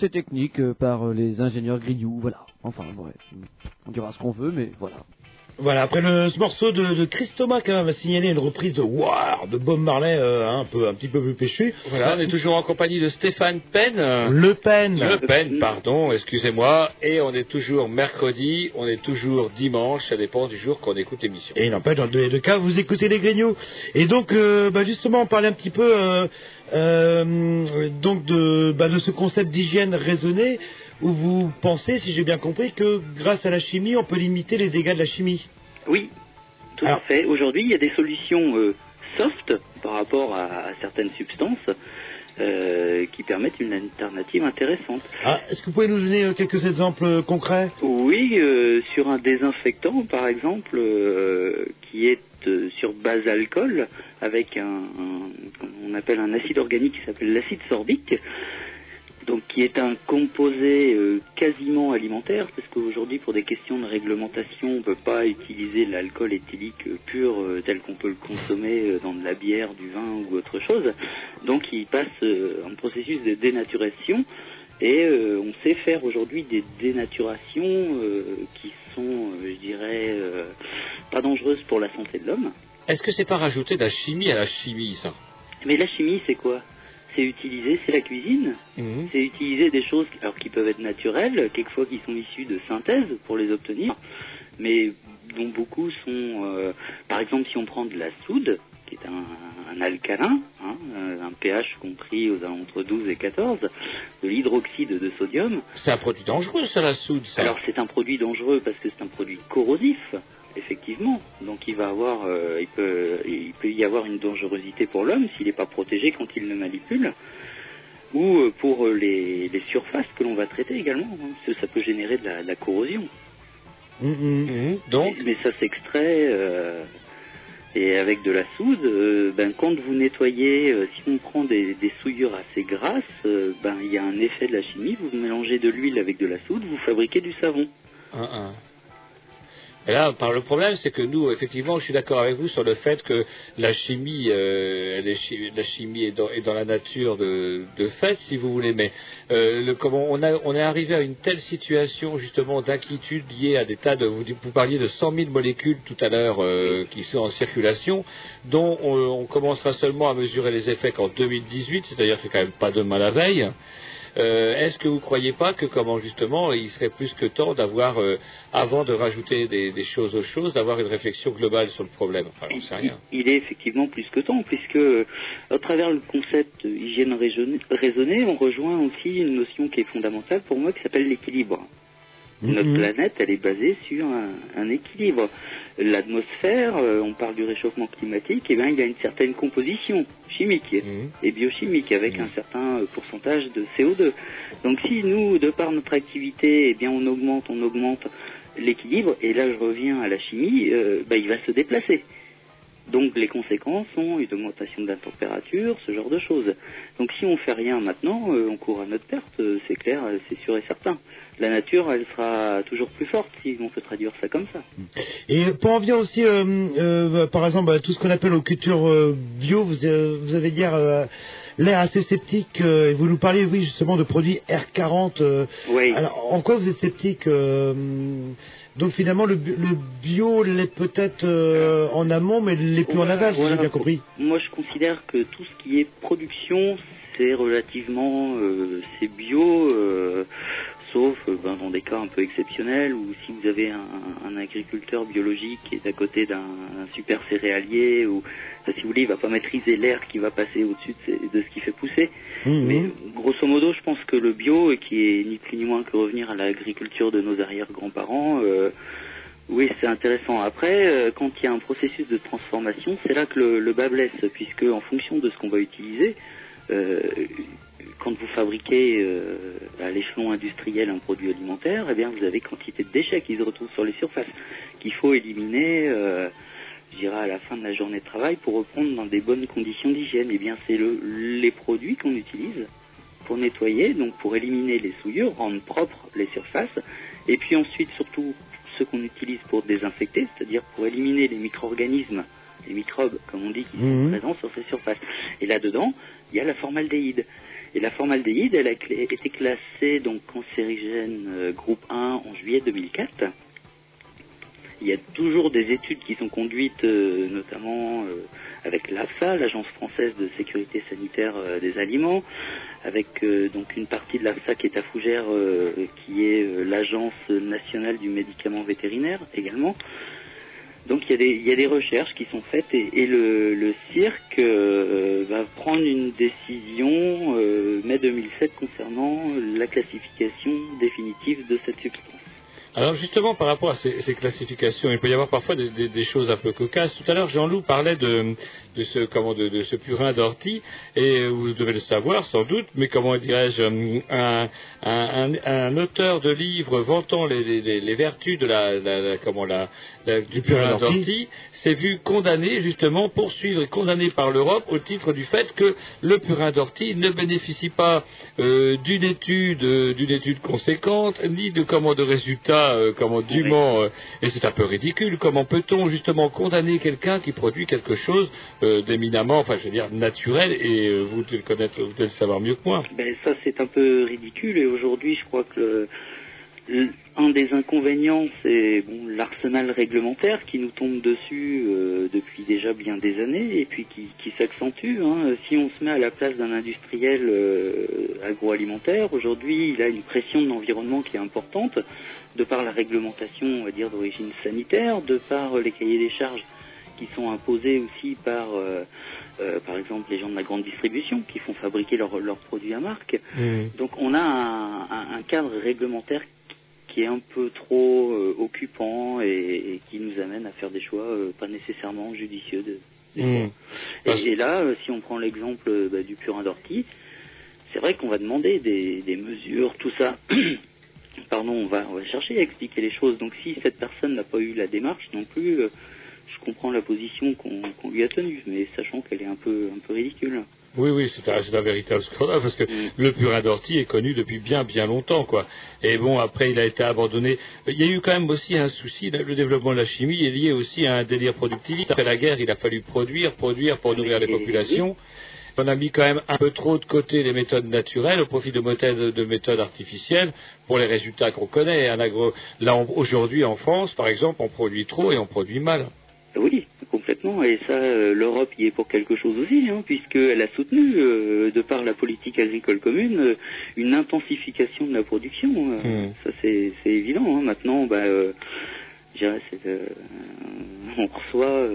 Science et technique euh, par euh, les ingénieurs Grignoux, voilà. Enfin. On dira ce qu'on veut, mais voilà. Voilà, après le, ce morceau de, de Chris Thomas, quand même, va signaler une reprise de War de Bob Marley, euh, un peu, un petit peu plus péchu. Voilà, on est toujours en compagnie de Stéphane Penn. Le Pen. Le Pen, pardon, excusez-moi. Et on est toujours mercredi, on est toujours dimanche, ça dépend du jour qu'on écoute l'émission. Et il n'empêche, dans les deux cas, vous écoutez les Grignoux. Et donc, euh, bah, justement, on parlait un petit peu euh, donc de, bah, de ce concept d'hygiène raisonnée, où vous pensez, si j'ai bien compris, que grâce à la chimie, on peut limiter les dégâts de la chimie. Oui, tout à fait. Aujourd'hui, il y a des solutions euh, soft par rapport à, à certaines substances euh, qui permettent une alternative intéressante. Ah, Est-ce que vous pouvez nous donner quelques exemples concrets? Oui, euh, sur un désinfectant, par exemple, euh, qui est sur base alcool, avec un, on appelle un acide organique qui s'appelle l'acide sorbique, donc qui est un composé euh, quasiment alimentaire, parce qu'aujourd'hui, pour des questions de réglementation, on ne peut pas utiliser l'alcool éthylique euh, pur euh, tel qu'on peut le consommer dans de la bière, du vin ou autre chose. Donc il passe un processus de dénaturation et euh, on sait faire aujourd'hui des dénaturations euh, qui sont, euh, je dirais, pas dangereuses pour la santé de l'homme. Est-ce que c'est pas rajouter de la chimie à la chimie, ça? Mais la chimie, c'est quoi? C'est utiliser, c'est la cuisine. C'est utiliser des choses alors, qui peuvent être naturelles, quelquefois qui sont issues de synthèse pour les obtenir, mais dont beaucoup sont, euh, par exemple, si on prend de la soude, qui est un, un alcalin, hein, euh, un pH compris aux alentres 12 et 14, de l'hydroxyde de sodium. C'est un produit dangereux, ça, la soude, ça. Alors c'est un produit dangereux parce que c'est un produit corrosif, effectivement. Donc il va avoir, euh, il peut, il peut y avoir une dangerosité pour l'homme s'il n'est pas protégé quand il le manipule, ou euh, pour les, les surfaces que l'on va traiter également, hein, parce que ça peut générer de la, de la corrosion. Donc, mais, mais ça s'extrait. euh, et avec de la soude, euh, ben, quand vous nettoyez, euh, si on prend des, souillures assez grasses, euh, ben, il y a un effet de la chimie. Vous mélangez de l'huile avec de la soude, vous fabriquez du savon. Et là, par le problème, c'est que nous, effectivement, je suis d'accord avec vous sur le fait que la chimie, euh, la chimie est dans, est dans la nature de, de fait, si vous voulez. Mais euh, le, comment on, a, on est arrivé à une telle situation justement d'inquiétude liée à des tas de. Vous, vous parliez de 100 000 molécules tout à l'heure euh, qui sont en circulation, dont on, on commencera seulement à mesurer les effets qu'en 2018, c'est-à-dire que c'est quand même pas demain la veille. Euh, Est-ce que vous ne croyez pas que, comment justement, il serait plus que temps d'avoir, euh, avant de rajouter des, choses aux choses, d'avoir une réflexion globale sur le problème? Il est effectivement plus que temps, puisque euh, à travers le concept hygiène raisonnée, on rejoint aussi une notion qui est fondamentale pour moi, qui s'appelle l'équilibre. Notre planète, elle est basée sur un, un équilibre. L'atmosphère, euh, on parle du réchauffement climatique, et bien il y a une certaine composition chimique et biochimique avec un certain euh, pourcentage de CO2. Donc si nous, de par notre activité, eh bien on augmente, on augmente l'équilibre, et là je reviens à la chimie, euh, bah, il va se déplacer. Donc les conséquences sont une augmentation de la température, ce genre de choses. Donc si on fait rien maintenant, euh, on court à notre perte, euh, c'est clair, euh, c'est sûr et certain. La nature, elle sera toujours plus forte si on peut traduire ça comme ça. Et pour en venir aussi, euh, euh, par exemple, à tout ce qu'on appelle aux cultures bio, vous, vous avez dit l'air assez sceptique, euh, et vous nous parliez, oui, justement, de produits R40. euh, Oui. Alors, en quoi vous êtes sceptique euh, Donc, finalement, le, le bio l'est peut-être euh, en amont, mais l'est plus en aval, si voilà. j'ai bien compris. Moi, je considère que tout ce qui est production, c'est relativement, euh, c'est bio, euh, sauf euh, ben, dans des cas un peu exceptionnels ou si vous avez un, un agriculteur biologique qui est à côté d'un un super céréalier ou enfin, si vous voulez, il va pas maîtriser l'air qui va passer au-dessus de, ce qui fait pousser. Mhm. Mais grosso modo, je pense que le bio, qui est ni plus ni moins que revenir à l'agriculture de nos arrière-grands-parents, euh, oui, c'est intéressant. Après, euh, quand il y a un processus de transformation, c'est là que le, le bas blesse, puisque en fonction de ce qu'on va utiliser, quand vous fabriquez euh, à l'échelon industriel un produit alimentaire, eh bien, vous avez quantité de déchets qui se retrouvent sur les surfaces qu'il faut éliminer. euh, je dirais à la fin de la journée de travail pour reprendre dans des bonnes conditions d'hygiène. Eh bien, c'est le, les produits qu'on utilise pour nettoyer, donc pour éliminer les souillures, rendre propres les surfaces, et puis ensuite surtout ceux qu'on utilise pour désinfecter, c'est-à-dire pour éliminer les micro-organismes, les microbes, comme on dit, qui sont Mhm. présents sur ces surfaces. Et là-dedans, il y a la formaldéhyde. Et la formaldéhyde, elle a été classée donc cancérigène euh, groupe 1 en juillet 2004. Il y a toujours des études qui sont conduites, euh, notamment euh, avec l'AFSA, l'Agence française de sécurité sanitaire des aliments, avec donc une partie de l'AFSA qui est à Fougères, qui est l'Agence nationale du médicament vétérinaire également. Donc il y, a des, il y a des recherches qui sont faites et, le, le cirque euh, va prendre une décision euh, mai 2007 concernant la classification définitive de cette substance. Alors justement, par rapport à ces, ces classifications, il peut y avoir parfois des, des- des choses un peu cocasses. Tout à l'heure, Jean-Loup parlait de, de ce comment de, de ce purin d'ortie, et vous devez le savoir sans doute, mais comment dirais-je, un, un, auteur de livre vantant les, les- les- les vertus de la, la- la- comment la, du purin d'ortie. d'ortie s'est vu condamné justement, poursuivre et condamné par l'Europe au titre du fait que le purin d'ortie ne bénéficie pas euh, d'une étude, euh, d'une étude conséquente, ni de comment de résultats, euh, comment dûment, euh, et c'est un peu ridicule. Comment peut-on justement condamner quelqu'un qui produit quelque chose euh, d'éminemment, enfin je veux dire naturel, et euh, vous devez le connaître, vous devez le savoir mieux que moi? Ben, ça, c'est un peu ridicule. Et aujourd'hui, je crois que un des inconvénients, c'est bon, l'arsenal réglementaire qui nous tombe dessus euh, depuis déjà bien des années et puis qui, qui s'accentue. hein. Si on se met à la place d'un industriel euh, agroalimentaire, aujourd'hui, il a une pression de l'environnement qui est importante, de par la réglementation, on va dire, d'origine sanitaire, de par les cahiers des charges qui sont imposés aussi par, euh, euh, par exemple, les gens de la grande distribution qui font fabriquer leurs leurs produits à marque. Donc on a un cadre réglementaire qui est un peu trop euh, occupant et, et qui nous amène à faire des choix euh, pas nécessairement judicieux. De, Mmh. Parce- Et, et là, euh, si on prend l'exemple bah, du purin d'ortie, c'est vrai qu'on va demander des, des mesures, tout ça. Pardon, on va, on va chercher à expliquer les choses. Donc si cette personne n'a pas eu la démarche non plus, je comprends la position qu'on qu'on lui a tenue, mais sachant qu'elle est un peu, un peu ridicule. Oui, oui, c'est un, un véritable scandale parce que le purin d'ortie est connu depuis bien, bien longtemps, quoi. Et bon, après, il a été abandonné. Il y a eu quand même aussi un souci. Le développement de la chimie est lié aussi à un délire productiviste. Après la guerre, il a fallu produire, produire pour nourrir les populations. On a mis quand même un peu trop de côté les méthodes naturelles au profit de méthodes, de méthodes artificielles pour les résultats qu'on connaît. Là, aujourd'hui, en France, par exemple, on produit trop et on produit mal. Oui, Et ça, euh, l'Europe y est pour quelque chose aussi, hein, puisqu'elle a soutenu, euh, de par la politique agricole commune, euh, une intensification de la production. Hmm. Ça, c'est évident. hein. Maintenant, bah, euh, dirais, euh, on reçoit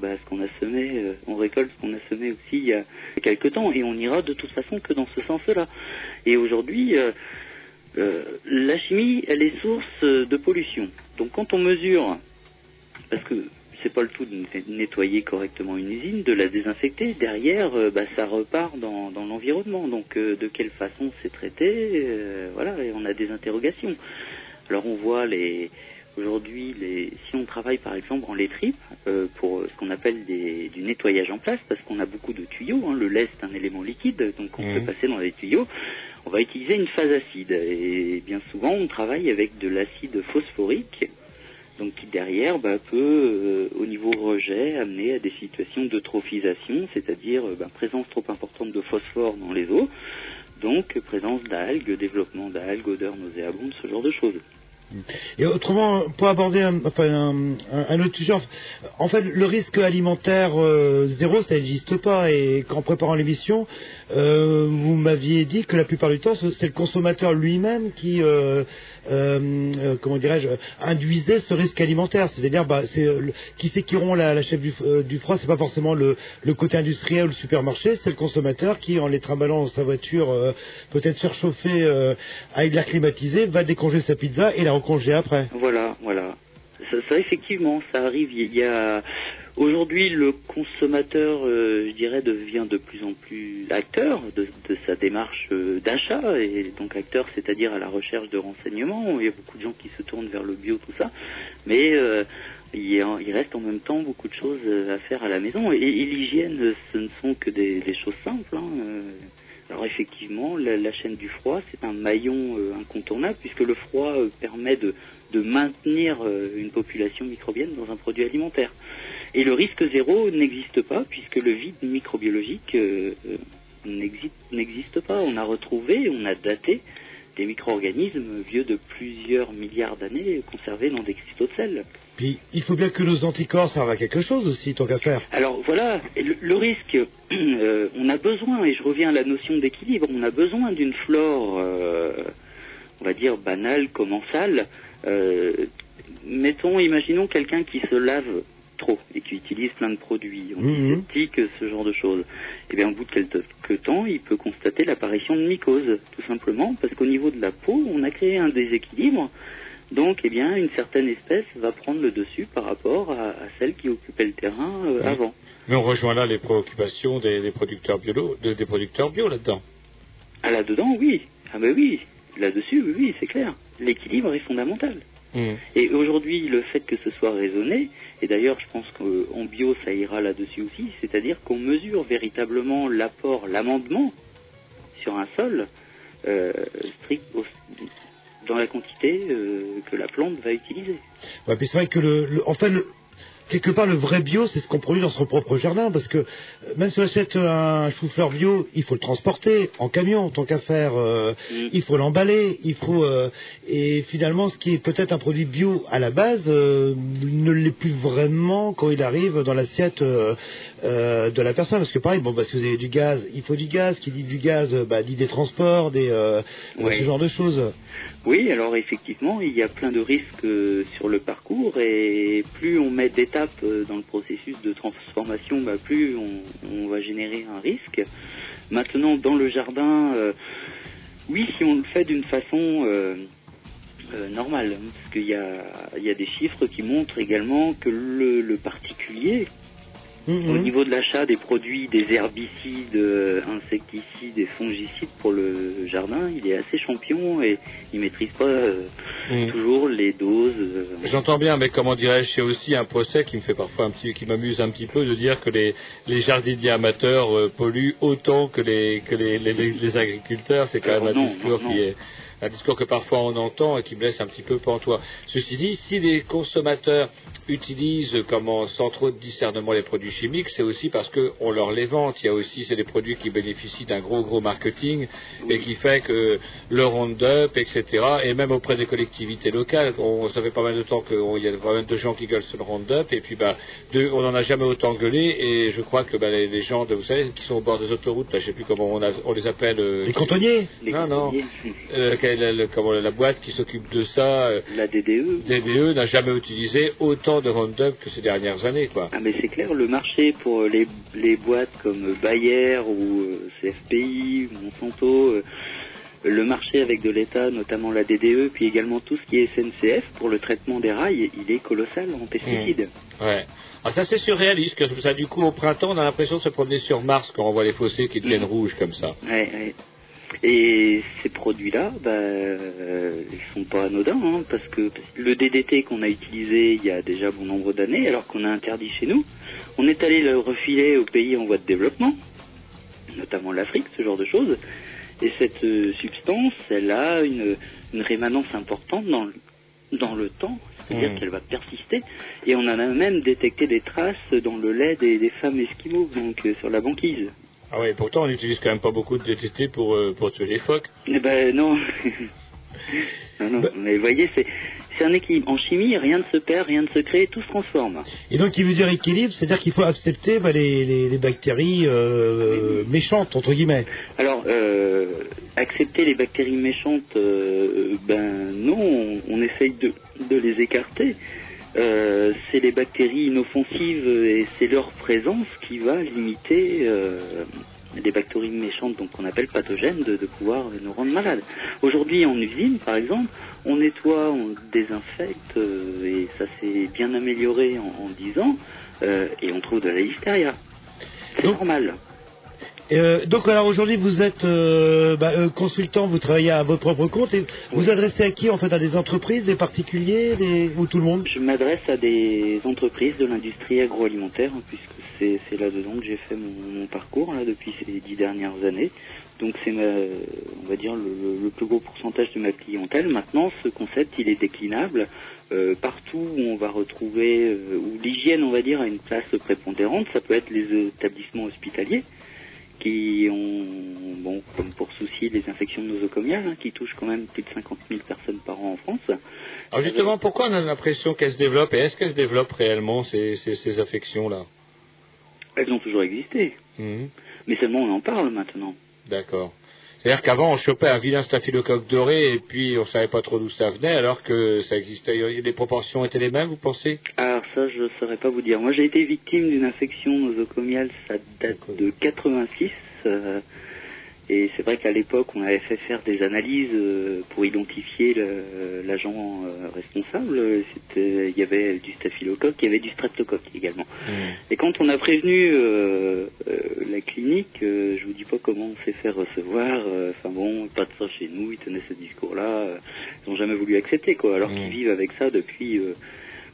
bah, ce qu'on a semé, on récolte ce qu'on a semé aussi il y a quelque temps, et on ira de toute façon que dans ce sens-là. Et aujourd'hui, la chimie, elle est source de pollution. Donc quand on mesure, parce que c'est pas le tout de net- nettoyer correctement une usine, de la désinfecter, derrière, euh, bah, ça repart dans, dans l'environnement. Donc euh, de quelle façon c'est traité, euh, voilà, et on a des interrogations. Alors on voit les aujourd'hui les si on travaille par exemple en lait-trip euh, pour ce qu'on appelle des, du nettoyage en place parce qu'on a beaucoup de tuyaux hein, le lait c'est un élément liquide donc on peut passer dans les tuyaux. On va utiliser une phase acide. Et bien souvent on travaille avec de l'acide phosphorique donc qui derrière bah, peut euh, au niveau rejet amener à des situations d'eutrophisation c'est-à-dire euh, bah, présence trop importante de phosphore dans les eaux donc présence d'algues, développement d'algues, odeur nauséabonde, ce genre de choses. Et autrement, pour aborder un, autre sujet, en fait, le risque alimentaire euh, zéro, ça n'existe pas. Et qu'en préparant l'émission, euh, vous m'aviez dit que la plupart du temps, ce- c'est le consommateur lui-même qui, euh, comment dirais-je, induisait ce risque alimentaire. C'est-à-dire, bah, c'est qui c'est qui rompt la, chef du, du froid C'est pas forcément le, côté industriel ou le supermarché, c'est le consommateur qui, en les trimballant dans sa voiture, peut-être surchauffée avec l'air climatisé, va décongeler sa pizza et la recongeler après. Voilà, voilà. Ça, effectivement, ça arrive. Il y a aujourd'hui le consommateur, euh, je dirais, devient de plus en plus acteur de, sa démarche euh, d'achat et donc acteur, c'est-à-dire à la recherche de renseignements. Il y a beaucoup de gens qui se tournent vers le bio, tout ça, mais euh, il, reste en même temps beaucoup de choses à faire à la maison. Et, l'hygiène, ce ne sont que des, choses simples. hein. Alors effectivement, la, chaîne du froid, c'est un maillon euh, incontournable puisque le froid euh, permet de, maintenir euh, une population microbienne dans un produit alimentaire. Et le risque zéro n'existe pas puisque le vide microbiologique n'existe pas. On a retrouvé, on a daté des micro-organismes vieux de plusieurs milliards d'années conservés dans des cristaux de sel. Puis il faut bien que nos anticorps servent à quelque chose aussi, tant qu'à faire. Alors voilà, le, le risque, euh, on a besoin, et je reviens à la notion d'équilibre, on a besoin d'une flore, euh, on va dire banale, commensale. Euh, mettons, imaginons quelqu'un qui se lave trop et qui utilise plein de produits antiseptiques, ce genre de choses. Et bien, au bout de quelques temps, il peut constater l'apparition de mycoses, tout simplement, parce qu'au niveau de la peau, on a créé un déséquilibre. Donc, eh bien, une certaine espèce va prendre le dessus par rapport à, à celle qui occupait le terrain euh, Oui. avant. Mais on rejoint là les préoccupations des, des producteurs bio, de- des producteurs bio là-dedans. Ah, là-dedans, oui. Ah, ben oui. Là-dessus, oui, oui, c'est clair. L'équilibre est fondamental. Hmm. Et aujourd'hui, le fait que ce soit raisonné, et d'ailleurs, je pense qu'en bio, ça ira là-dessus aussi, c'est-à-dire qu'on mesure véritablement l'apport, l'amendement sur un sol euh, strict au- dans la quantité euh, que la plante va utiliser. Ouais, puis c'est vrai que le, le- en fait, le- quelque part, le vrai bio, c'est ce qu'on produit dans son propre jardin, parce que euh, même si on achète un chou-fleur bio, il faut le transporter en camion, tant qu'à faire, euh, il faut l'emballer, il faut, euh, et finalement, ce qui est peut-être un produit bio à la base, euh, ne l'est plus vraiment quand il arrive dans l'assiette de la personne, parce que pareil, bon, bah, si vous avez du gaz, il faut du gaz, qui dit du gaz, bah, dit des transports, des, ce genre de choses. Oui, alors effectivement, il y a plein de risques euh, sur le parcours et plus on met d'étapes euh, dans le processus de transformation, bah, plus on, va générer un risque. Maintenant, dans le jardin, euh, oui, si on le fait d'une façon normale, parce qu'il y a, y a des chiffres qui montrent également que le, le particulier Mhm. Au niveau de l'achat des produits, des herbicides, euh, insecticides et fongicides pour le jardin, il est assez champion et il maîtrise pas euh, toujours les doses. euh, J'entends bien, mais comment dirais-je, c'est aussi un procès qui me fait parfois un petit, qui m'amuse un petit peu de dire que les, les jardiniers amateurs euh, polluent autant que les, que les, les, agriculteurs. C'est quand même un non, discours non, qui est un discours que parfois on entend et qui me laisse un petit peu pantois. Ceci dit, si les consommateurs utilisent comme en- sans trop de discernement les produits chimiques, c'est aussi parce qu'on leur les vente. Il y a aussi, c'est des produits qui bénéficient d'un gros gros marketing et qui fait que le Roundup, etc., et même auprès des collectivités locales, on, ça fait pas mal de temps qu'il y a pas mal de gens qui gueulent sur le Roundup, et puis bah, de- on n'en a jamais autant gueulé, et je crois que bah, les, les gens, de, vous savez, qui sont au bord des autoroutes, là, je sais plus comment on, a- on les appelle. euh, Les cantonniers Non, non. euh, la, comment, la boîte qui s'occupe de ça, euh, La DDE. DDE, n'a jamais utilisé autant de Roundup que ces dernières années, quoi. Ah mais c'est clair, le marché pour les, les boîtes comme Bayer ou euh, CFPI, Monsanto, euh, le marché avec de l'État, notamment la DDE, puis également tout ce qui est SNCF pour le traitement des rails, il est colossal en pesticides. Ouais. Ah, ça c'est surréaliste, que ça du coup au printemps on a l'impression de se promener sur Mars quand on voit les fossés qui deviennent rouges comme ça. Ouais, ouais. Et ces produits-là, bah, euh, ils sont pas anodins, hein, parce que le DDT qu'on a utilisé il y a déjà bon nombre d'années, alors qu'on a interdit chez nous, on est allé le refiler aux pays en voie de développement, notamment l'Afrique, ce genre de choses. Et cette euh, substance, elle a une, une rémanence importante dans le, dans le temps, c'est-à-dire Mm. qu'elle va persister. Et on en a même détecté des traces dans le lait des, des femmes esquimaux, donc euh, sur la banquise. Ah ouais, pourtant on n'utilise quand même pas beaucoup de DDT pour, euh, pour tuer les phoques. Eh ben non. non, non. Mais vous voyez, c'est c'est un équilibre. En chimie, rien ne se perd, rien ne se crée, tout se transforme. Et donc, il veut dire équilibre, c'est-à-dire qu'il faut accepter bah, les, les, les bactéries euh, méchantes, entre guillemets. Alors, euh, accepter les bactéries méchantes, euh, ben non, on, on essaye de, de les écarter. Euh, c'est les bactéries inoffensives et c'est leur présence qui va limiter euh, les bactéries méchantes, donc qu'on appelle pathogènes, de, de pouvoir nous rendre malades. Aujourd'hui, en usine, par exemple, on nettoie, on désinfecte, euh, et ça s'est bien amélioré en, en 10 ans, et on trouve de la listeria. C'est normal. Euh, donc, alors aujourd'hui, vous êtes euh, bah, euh, consultant, vous travaillez à votre propre compte, et vous adressez à qui En fait, à des entreprises, des particuliers, des... ou tout le monde? Je m'adresse à des entreprises de l'industrie agroalimentaire, hein, puisque c'est là-dedans que j'ai fait mon, mon parcours là, depuis ces dix dernières années. Donc c'est, ma- on va dire, le, le plus gros pourcentage de ma clientèle. Maintenant, ce concept, il est déclinable partout où on va retrouver, où l'hygiène, on va dire, a une place prépondérante. Ça peut être les établissements hospitaliers qui ont, bon, comme pour souci, les infections nosocomiales, hein, qui touchent quand même plus de 50 000 personnes par an en France. Alors justement, pourquoi on a l'impression qu'elles se développent et est-ce qu'elles se développent réellement ces, ces, ces affections-là Elles ont toujours existé. Mhm. Mais seulement on en parle maintenant. D'accord. C'est-à-dire qu'avant, on chopait un vilain staphylocoque doré et puis on savait pas trop d'où ça venait, alors que ça existait. Les proportions étaient les mêmes, vous pensez? Alors ça, je saurais pas vous dire. Moi, j'ai été victime d'une infection nosocomiale, ça date de 86. euh, et c'est vrai qu'à l'époque, on avait fait faire des analyses euh, pour identifier l'agent euh, responsable. C'était, il y avait du staphylocoque, il y avait du streptocoque également. Et quand on a prévenu euh, euh, la clinique, euh, je vous dis pas comment on s'est fait recevoir. euh, Enfin bon, pas de ça chez nous. Ils tenaient ce discours-là. ils n'ont jamais voulu accepter quoi. Alors qu'ils vivent avec ça depuis. euh,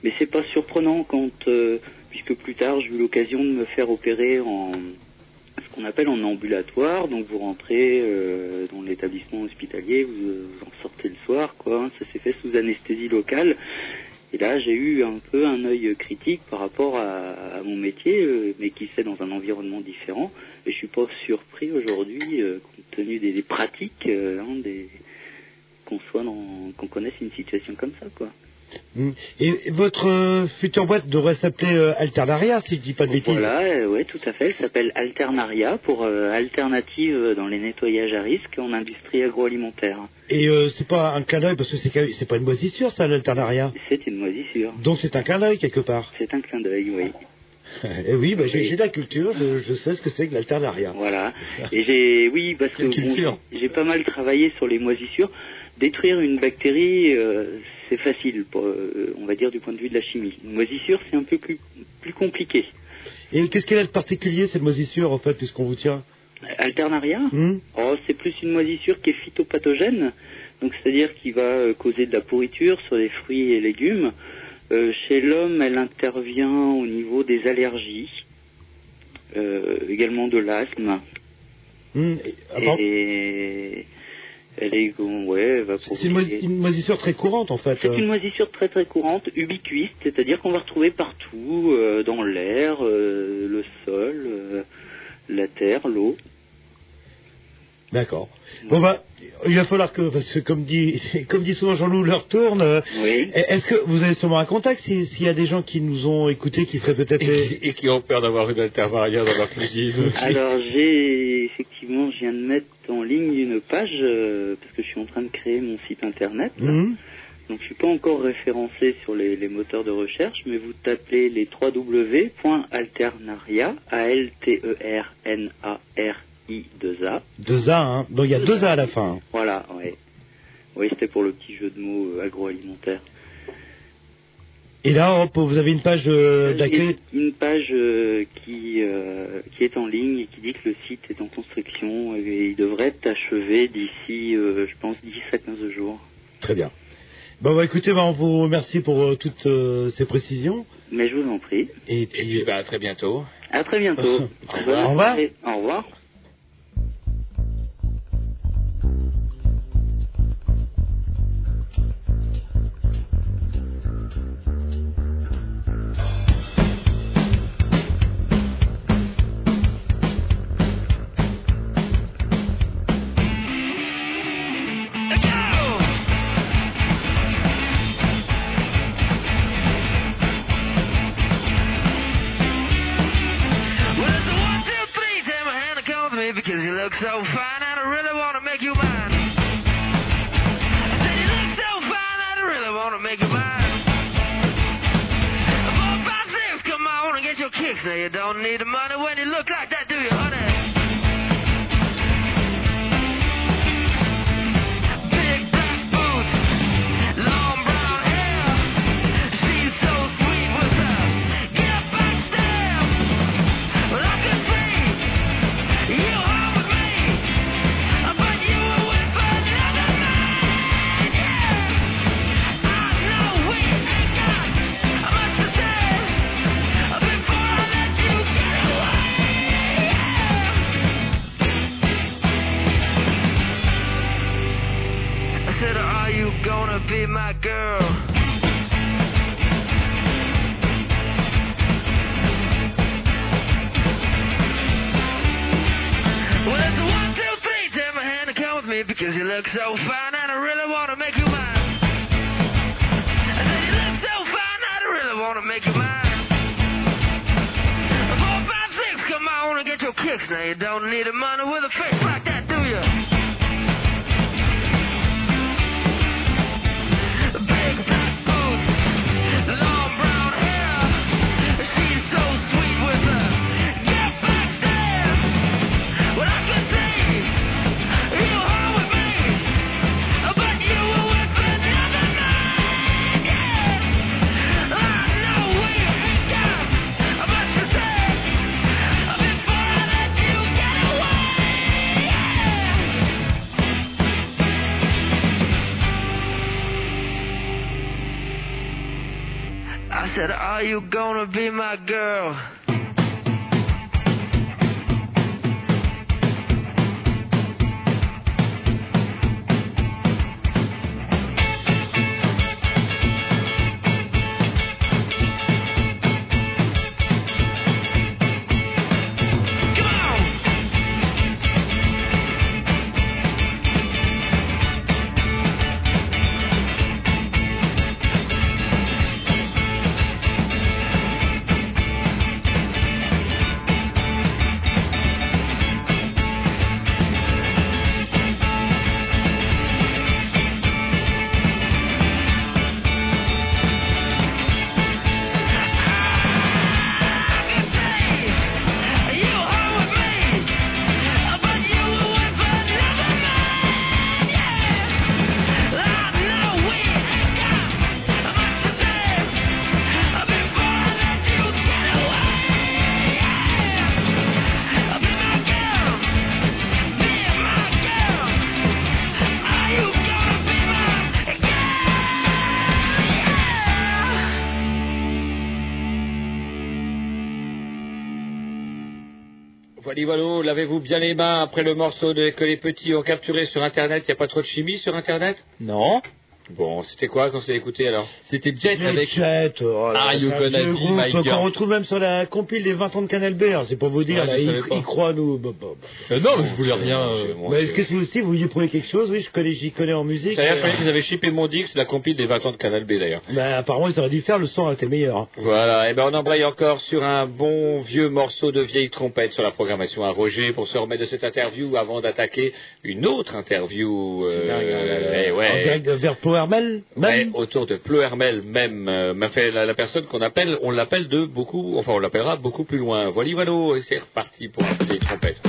mais c'est pas surprenant quand, euh, puisque plus tard j'ai eu l'occasion de me faire opérer en qu'on appelle en ambulatoire. Donc vous rentrez euh, dans l'établissement hospitalier, vous, vous en sortez le soir, quoi. Ça s'est fait sous anesthésie locale. Et là, j'ai eu un peu un œil critique par rapport à, mon métier, euh, mais qui fait dans un environnement différent. Et je suis pas surpris aujourd'hui, euh, compte tenu des, pratiques, euh, hein, qu'on soit qu'on connaisse une situation comme ça, quoi. Et votre euh, future boîte devrait s'appeler euh, Alternaria, si je dis pas de bêtises. Voilà, euh, ouais, tout à fait. Elle s'appelle Alternaria pour euh, alternative dans les nettoyages à risque en industrie agroalimentaire. Et euh, c'est pas un clin d'œil, parce que c'est pas une moisissure, ça, l'Alternaria. C'est une moisissure. Donc c'est un clin d'œil, quelque part. C'est un clin d'œil, oui. Et oui, bah, j'ai j'ai de la culture, je, je sais ce que c'est que l'Alternaria. Voilà. Et j'ai, oui, parce que bon, j'ai pas mal travaillé sur les moisissures. Détruire une bactérie, euh, c'est facile, pour, euh, on va dire du point de vue de la chimie. Une moisissure, c'est un peu plus, plus compliqué. Et qu'est-ce qu'elle a de particulier, cette moisissure, en fait, puisqu'on vous tient Alternaria Hmm Oh, c'est plus une moisissure qui est phytopathogène, donc c'est-à-dire qui va euh, causer de la pourriture sur les fruits et légumes. Euh, chez l'homme, elle intervient au niveau des allergies, euh, également de l'asthme, Hmm, et- ah, et elle est, ouais, elle va C'est une, une moisissure très courante, en fait. C'est une moisissure très très courante, ubiquiste, c'est-à-dire qu'on va retrouver partout, euh, dans l'air, euh, le sol, euh, la terre, l'eau. D'accord. Bon bah, il va falloir que, parce que comme dit, comme dit souvent Jean-Loup, l'heure tourne. Oui. Est-ce que vous avez sûrement un contact si- s'il y a des gens qui nous ont écoutés, qui seraient peut-être... Et qui, et qui ont peur d'avoir une altervaria dans leur cuisine. Alors j'ai effectivement, je viens de mettre en ligne une page euh, parce que je suis en train de créer mon site internet. Hmm Donc je suis pas encore référencé sur les, les moteurs de recherche, mais vous tapez les www.alternaria, a l t e r n a r i 2 a. Deux A, hein. Donc il y a deux A à la fin. hein. Voilà, ouais. Oui, c'était pour le petit jeu de mots euh, agroalimentaire. Et là, hop, vous avez une page euh, d'accueil. Une, une page euh, qui, euh, qui est en ligne et qui dit que le site est en construction et il devrait être achevé d'ici, euh, je pense, 10 à 15 jours. Très bien. Bon, bah, écoutez, bah, on vous remercie pour euh, toutes euh, ces précisions. Mais je vous en prie. Et Et puis, bah, à très bientôt. À très bientôt. Au revoir. Au revoir. Au revoir. Lavez-vous bien les mains après le morceau que les petits ont capturé sur Internet? Il n'y a pas trop de chimie sur Internet? Non. Bon, c'était quoi quand c'est écouté alors C'était Jet Les avec Jet, oh là Are là, You Gonna Be groupe My qu'on Girl retrouve même sur la compile des 20 ans de Canal B, hein, c'est pour vous dire, Ouais, là, je il, croit nous. bah, bah, bah. Euh, non, mais je voulais rien. Euh, Mais est-ce que vous aussi, vous vouliez prouver quelque chose? Oui, je connais, j'y connais en musique. D'ailleurs, je euh, croyais que vous avez chippé mon Dix, la compile des 20 ans de Canal B d'ailleurs. bah, apparemment, ils auraient dû faire, le son aurait été meilleur. hein. Voilà, et ben on embraye encore sur un bon vieux morceau de vieille trompette sur la programmation à Roger pour se remettre de cette interview avant d'attaquer une autre interview. Euh, dingue, hein, là. eh ouais. En direct de vers Même. autour de Pleuhermel même, euh, fait la, personne qu'on appelle, on l'appelle de beaucoup, enfin on l'appellera beaucoup plus loin. Voilà, voilà, c'est reparti pour des trompettes.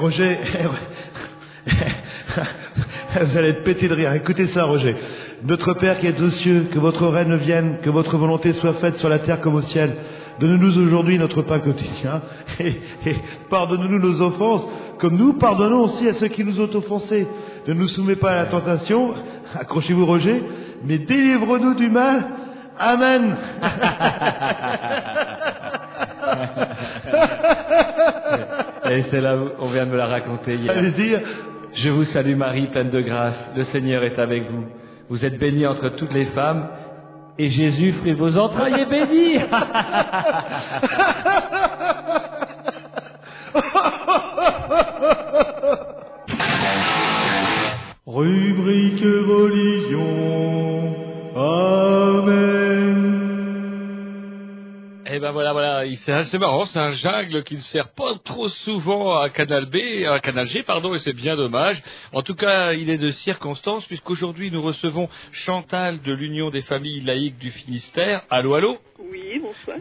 Roger, vous allez être pété de rire. Écoutez ça, Roger. Notre Père qui êtes aux cieux, que votre règne vienne, que votre volonté soit faite sur la terre comme au ciel. Donne-nous aujourd'hui notre pain quotidien et, et pardonne-nous nos offenses, comme nous pardonnons aussi à ceux qui nous ont offensés. Ne nous soumets pas à la tentation, accrochez-vous Roger, mais délivre-nous du mal. Amen. Et c'est là où on vient de me la raconter hier. Je vous salue Marie, pleine de grâce. Le Seigneur est avec vous. Vous êtes bénie entre toutes les femmes. Et Jésus, fruit de vos entrailles, est béni. Rubrique religion. Eh ben voilà, voilà, il- c'est c'est marrant, c'est un jungle qui ne sert pas trop souvent à Canal B, à Canal G, pardon, et c'est bien dommage. En tout cas, il est de circonstance, puisqu'aujourd'hui nous recevons Chantal de l'Union des familles laïques du Finistère. Allô, allô? Oui, bonsoir.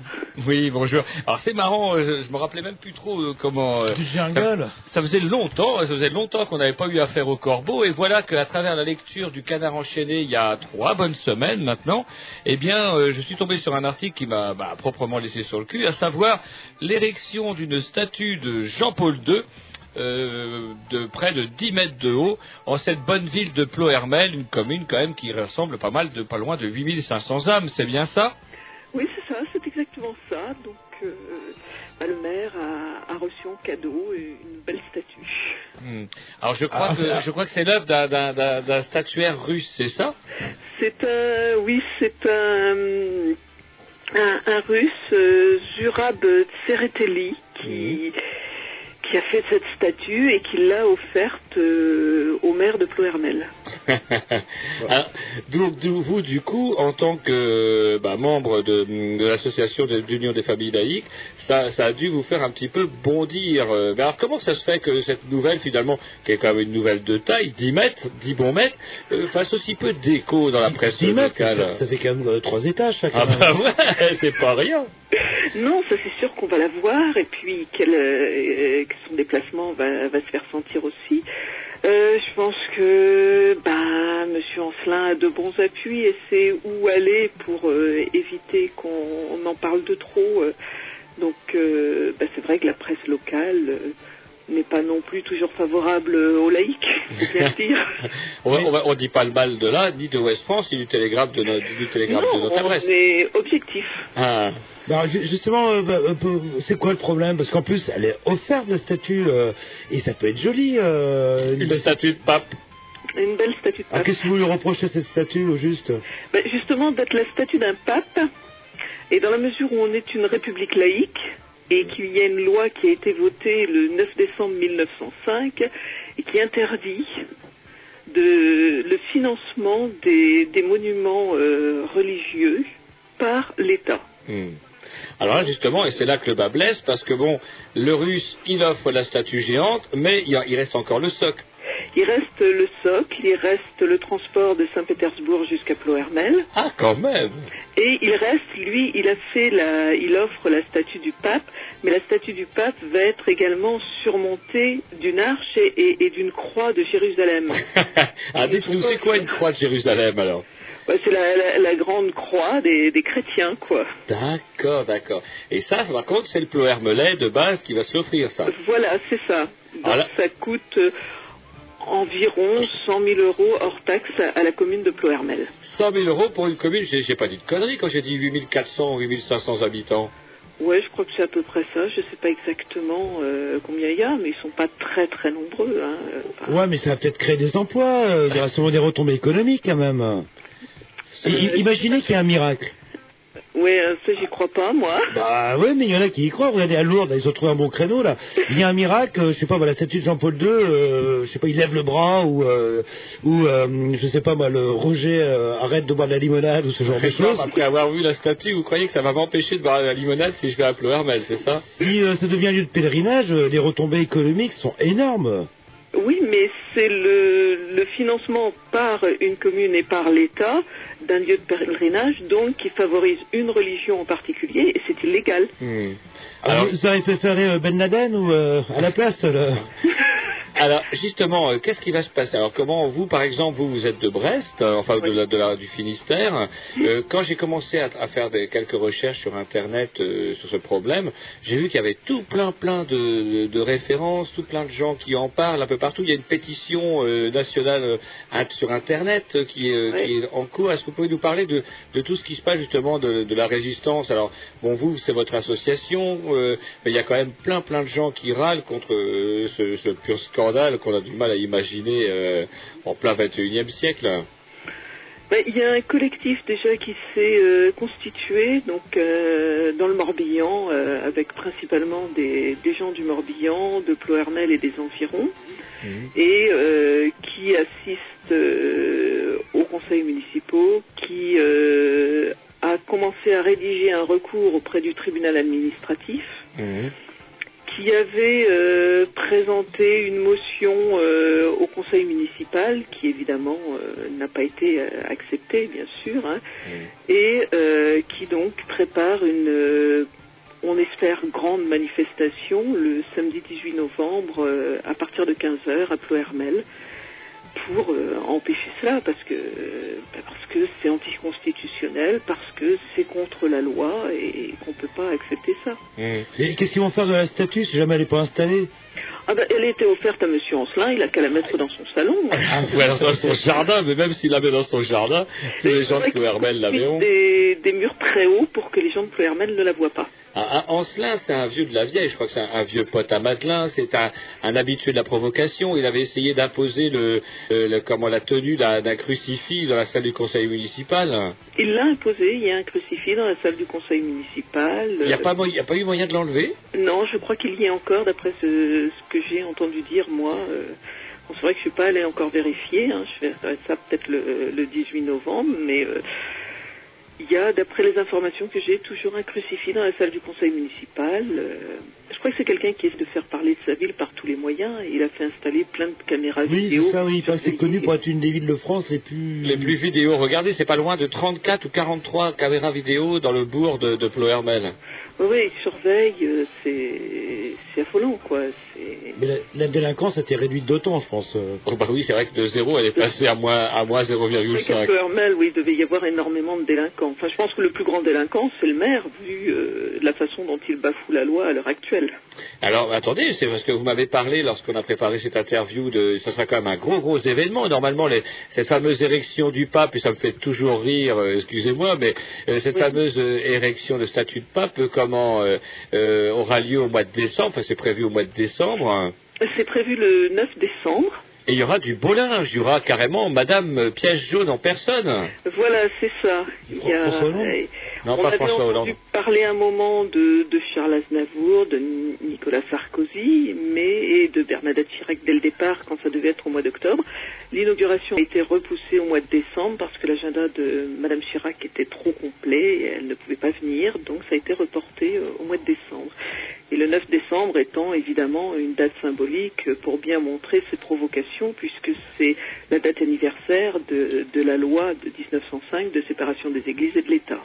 Oui, bonjour. Alors c'est marrant, euh, je, je me rappelais même plus trop euh, comment. euh, Du ça, ça faisait longtemps, ça faisait longtemps qu'on n'avait pas eu affaire au corbeau, et voilà qu'à travers la lecture du Canard enchaîné, il y a trois bonnes semaines maintenant, eh bien, euh, je suis tombé sur un article qui m'a bah, proprement laissé sur le cul, à savoir l'érection d'une statue de Jean-Paul II. euh, de près de 10 mètres de haut en cette bonne ville de Plohermel, une commune quand même qui rassemble pas mal de pas loin de 8500 âmes, c'est bien ça? Oui, c'est ça, c'est exactement ça. Donc, euh, bah, le maire a, a reçu en cadeau une belle statue. Hmm. Alors je crois Ah, que ah. je crois que c'est l'œuvre d'un- d'un d'un- d'un statuaire russe, c'est ça? C'est un, oui, c'est un, un, un russe, euh, Zurab Tsereteli, qui, qui a fait cette statue et qui l'a offerte euh, au maire de Plohermel. Hein, Donc d'où- vous, du coup, en tant que bah, membre de, de l'association de- d'union des familles laïques, ça, ça a dû vous faire un petit peu bondir. Euh, Mais alors comment ça se fait que cette nouvelle, finalement, qui est quand même une nouvelle de taille, 10 mètres, 10 bons mètres, euh, fasse aussi peu d'écho dans la presse 10 mètres, ça, locale ça fait quand même euh, trois étages, ça, quand Ah même. bah ouais, c'est pas rien. Non, ça c'est sûr qu'on va la voir et puis qu'elle, euh, que son déplacement va, va se faire sentir aussi. Euh, je pense que bah, Monsieur Ancelin a de bons appuis et sait où aller pour euh, éviter qu'on en parle de trop. euh. Donc bah, c'est vrai que la presse locale n'est pas non plus toujours favorable aux laïcs, le dire. On, on dit pas le mal de là, ni de West France, ni du télégramme de notre, du télégramme de non, notre on adresse. est objectif. Ah. Bah, ju- justement, euh, bah, euh, c'est quoi le problème? Parce qu'en plus, elle est offerte la statue euh, et ça peut être joli. euh, Une belle- statue de pape. Une belle statue de Alors pape. qu'est-ce que vous lui reprochez cette statue au juste? Ben, justement d'être la statue d'un pape, et dans la mesure où on est une république laïque, et qu'il y a une loi qui a été votée le 9 décembre 1905, et qui interdit le financement des, monuments euh, religieux par l'État. Hmm. Alors là, justement, et c'est là que le bas blesse, parce que bon, le russe, il offre la statue géante, mais il, il reste encore le socle. Il reste le socle, il reste le transport de Saint-Pétersbourg jusqu'à Plohermel, Ah, quand même Et il reste, lui, il a fait la, il offre la statue du pape, mais la statue du pape va être également surmontée d'une arche et, et- et d'une croix de Jérusalem. Ah, dites-nous, c'est quoi une croix de Jérusalem, alors? Ouais, c'est la, la- la grande croix des, des chrétiens, quoi. D'accord, d'accord. Et ça, par contre, c'est le Plohermelais de base qui va se l'offrir, ça. Voilà, c'est ça. Donc ça coûte euh, environ 100 000 euros hors taxe à, la commune de Plohermel. 100 000 euros pour une commune, j'ai pas dit de conneries quand j'ai dit 8400 ou 8500 habitants. Ouais, je crois que c'est à peu près ça. Je sais pas exactement euh, combien il y a, mais ils sont pas très très nombreux. Hein. Enfin, Ouais, mais ça va peut-être créer des emplois. euh, il y aura sûrement des retombées économiques quand même. Imaginez qu'il y a un miracle. Ouais, euh, ça j'y crois pas, moi. Bah ouais, mais il y en a qui y croient. Regardez à Lourdes, ils ont trouvé un bon créneau là. Il y a un miracle, euh, je sais pas, bah, la statue de Jean-Paul II, euh, je sais pas, il lève le bras ou euh, ou euh, je sais pas, moi, le Roger euh, arrête de boire de la limonade ou ce genre de choses. Après avoir vu la statue, vous croyez que ça va m'empêcher de boire la limonade si je vais à Plohermel, c'est ça? Si euh, ça devient lieu de pèlerinage, euh, les retombées économiques sont énormes. Oui, mais c'est le, le financement par une commune et par l'État d'un lieu de pèlerinage, donc qui favorise une religion en particulier, et c'est illégal. Hmm. Alors, vous avez préféré euh, Ben Laden ou euh, à la place là? Alors, justement, euh, qu'est-ce qui va se passer? Alors, comment vous, par exemple, vous, vous êtes de Brest, euh, enfin de la, de la- du Finistère. Euh, quand j'ai commencé à, à faire des, quelques recherches sur Internet euh, sur ce problème, j'ai vu qu'il y avait tout plein, plein de, de références, tout plein de gens qui en parlent un peu partout. Il y a une pétition euh, nationale euh, sur Internet qui, est, Ouais. qui est en cours. Est-ce que vous pouvez nous parler de, tout ce qui se passe justement de, la résistance? Alors, bon, vous, c'est votre association, euh, mais il y a quand même plein, plein de gens qui râlent contre euh, ce, ce pur scandale qu'on a du mal à imaginer euh, en plein 21e siècle. Ben, Il y a un collectif déjà qui s'est euh, constitué donc euh, dans le Morbihan, euh, avec principalement des, des gens du Morbihan, de Plohermel et des environs, et euh, qui assiste euh, aux conseils municipaux, qui euh, a commencé à rédiger un recours auprès du tribunal administratif, qui avait euh, présenté une motion euh, au conseil municipal, qui évidemment euh, n'a pas été acceptée, bien sûr, hein, et qui donc prépare une, on espère, grande manifestation le samedi 18 novembre à partir de 15h à Plohermel pour euh, empêcher cela parce que bah, parce que c'est anticonstitutionnel, parce que c'est contre la loi et qu'on peut pas accepter ça. Et Qu'est-ce qu'ils vont faire de la statue si jamais elle n'est pas installée? Ah bah, elle était offerte à Monsieur Ancelin, il a qu'à la mettre dans son salon. Ah, ou alors dans son jardin, mais même s'il la met dans son jardin, c'est les gens de Plohermel la verront. Des, des murs très hauts pour que les gens de Plohermel ne la voient pas. Ah, ah, Ancelin, c'est un vieux de la vieille, je crois que c'est un, un vieux pote à Madelin, c'est un, un habitué de la provocation. Il avait essayé d'imposer le, euh, le- comment la tenue d'un crucifix dans la salle du conseil municipal. Il l'a imposé, il y a un crucifix dans la salle du conseil municipal. Il n'y a, pas a eu moyen de l'enlever? Non, je crois qu'il y est encore, d'après ce, ce que j'ai entendu dire, moi. euh, c'est vrai que je suis pas allée encore vérifier, hein, je verrai ça peut-être le, le 18 novembre, mais euh, il y a, d'après les informations que j'ai, toujours un crucifix dans la salle du conseil municipal. euh, je crois que c'est quelqu'un qui essaie de faire parler de sa ville par tous les moyens. Il a fait installer plein de caméras Oui, vidéo. c'est ça, oui. Enfin, c'est connu pour être une des villes de France les plus... Les plus vidéos, regardez, c'est pas loin de 34 ou 43 caméras vidéo dans le bourg de, de Plohermel. Oui, oui, il surveille, euh, c'est affolant, quoi. Mais la, la délinquance a été réduite d'autant, je pense. Oh bah oui, c'est vrai que de zéro, elle est passée à moins, à moins C'est vrai qu'à 0,5. Plohermel, oui, il devait y avoir énormément de délinquants. Enfin, je pense que le plus grand délinquant, c'est le maire, vu euh, la façon dont il bafoue la loi à l'heure actuelle. Alors attendez, c'est parce que vous m'avez parlé lorsqu'on a préparé cette interview de ça sera quand même un gros gros événement. Normalement, les- cette fameuse érection du pape, et ça me fait toujours rire, euh, excusez-moi, mais euh, cette fameuse érection de statut de pape, euh, euh, euh, aura lieu au mois de décembre, enfin c'est prévu au mois de décembre. hein. C'est prévu le 9 décembre. Et il y aura du beau linge, il y aura carrément Madame Piège jaune en personne. Voilà, c'est ça. Il y a- Non, on pas avait François entendu Hollande. parler un moment de, de Charles Aznavour, de Ni- Nicolas Sarkozy, mais et de Bernadette Chirac dès le départ, quand ça devait être au mois d'octobre. L'inauguration a été repoussée au mois de décembre parce que l'agenda de Madame Chirac était trop complet et elle ne pouvait pas venir, donc ça a été reporté euh, au mois de décembre. Et le 9 décembre étant évidemment une date symbolique pour bien montrer ces provocations, puisque c'est la date anniversaire de, de la loi de 1905 de séparation des églises et de l'État.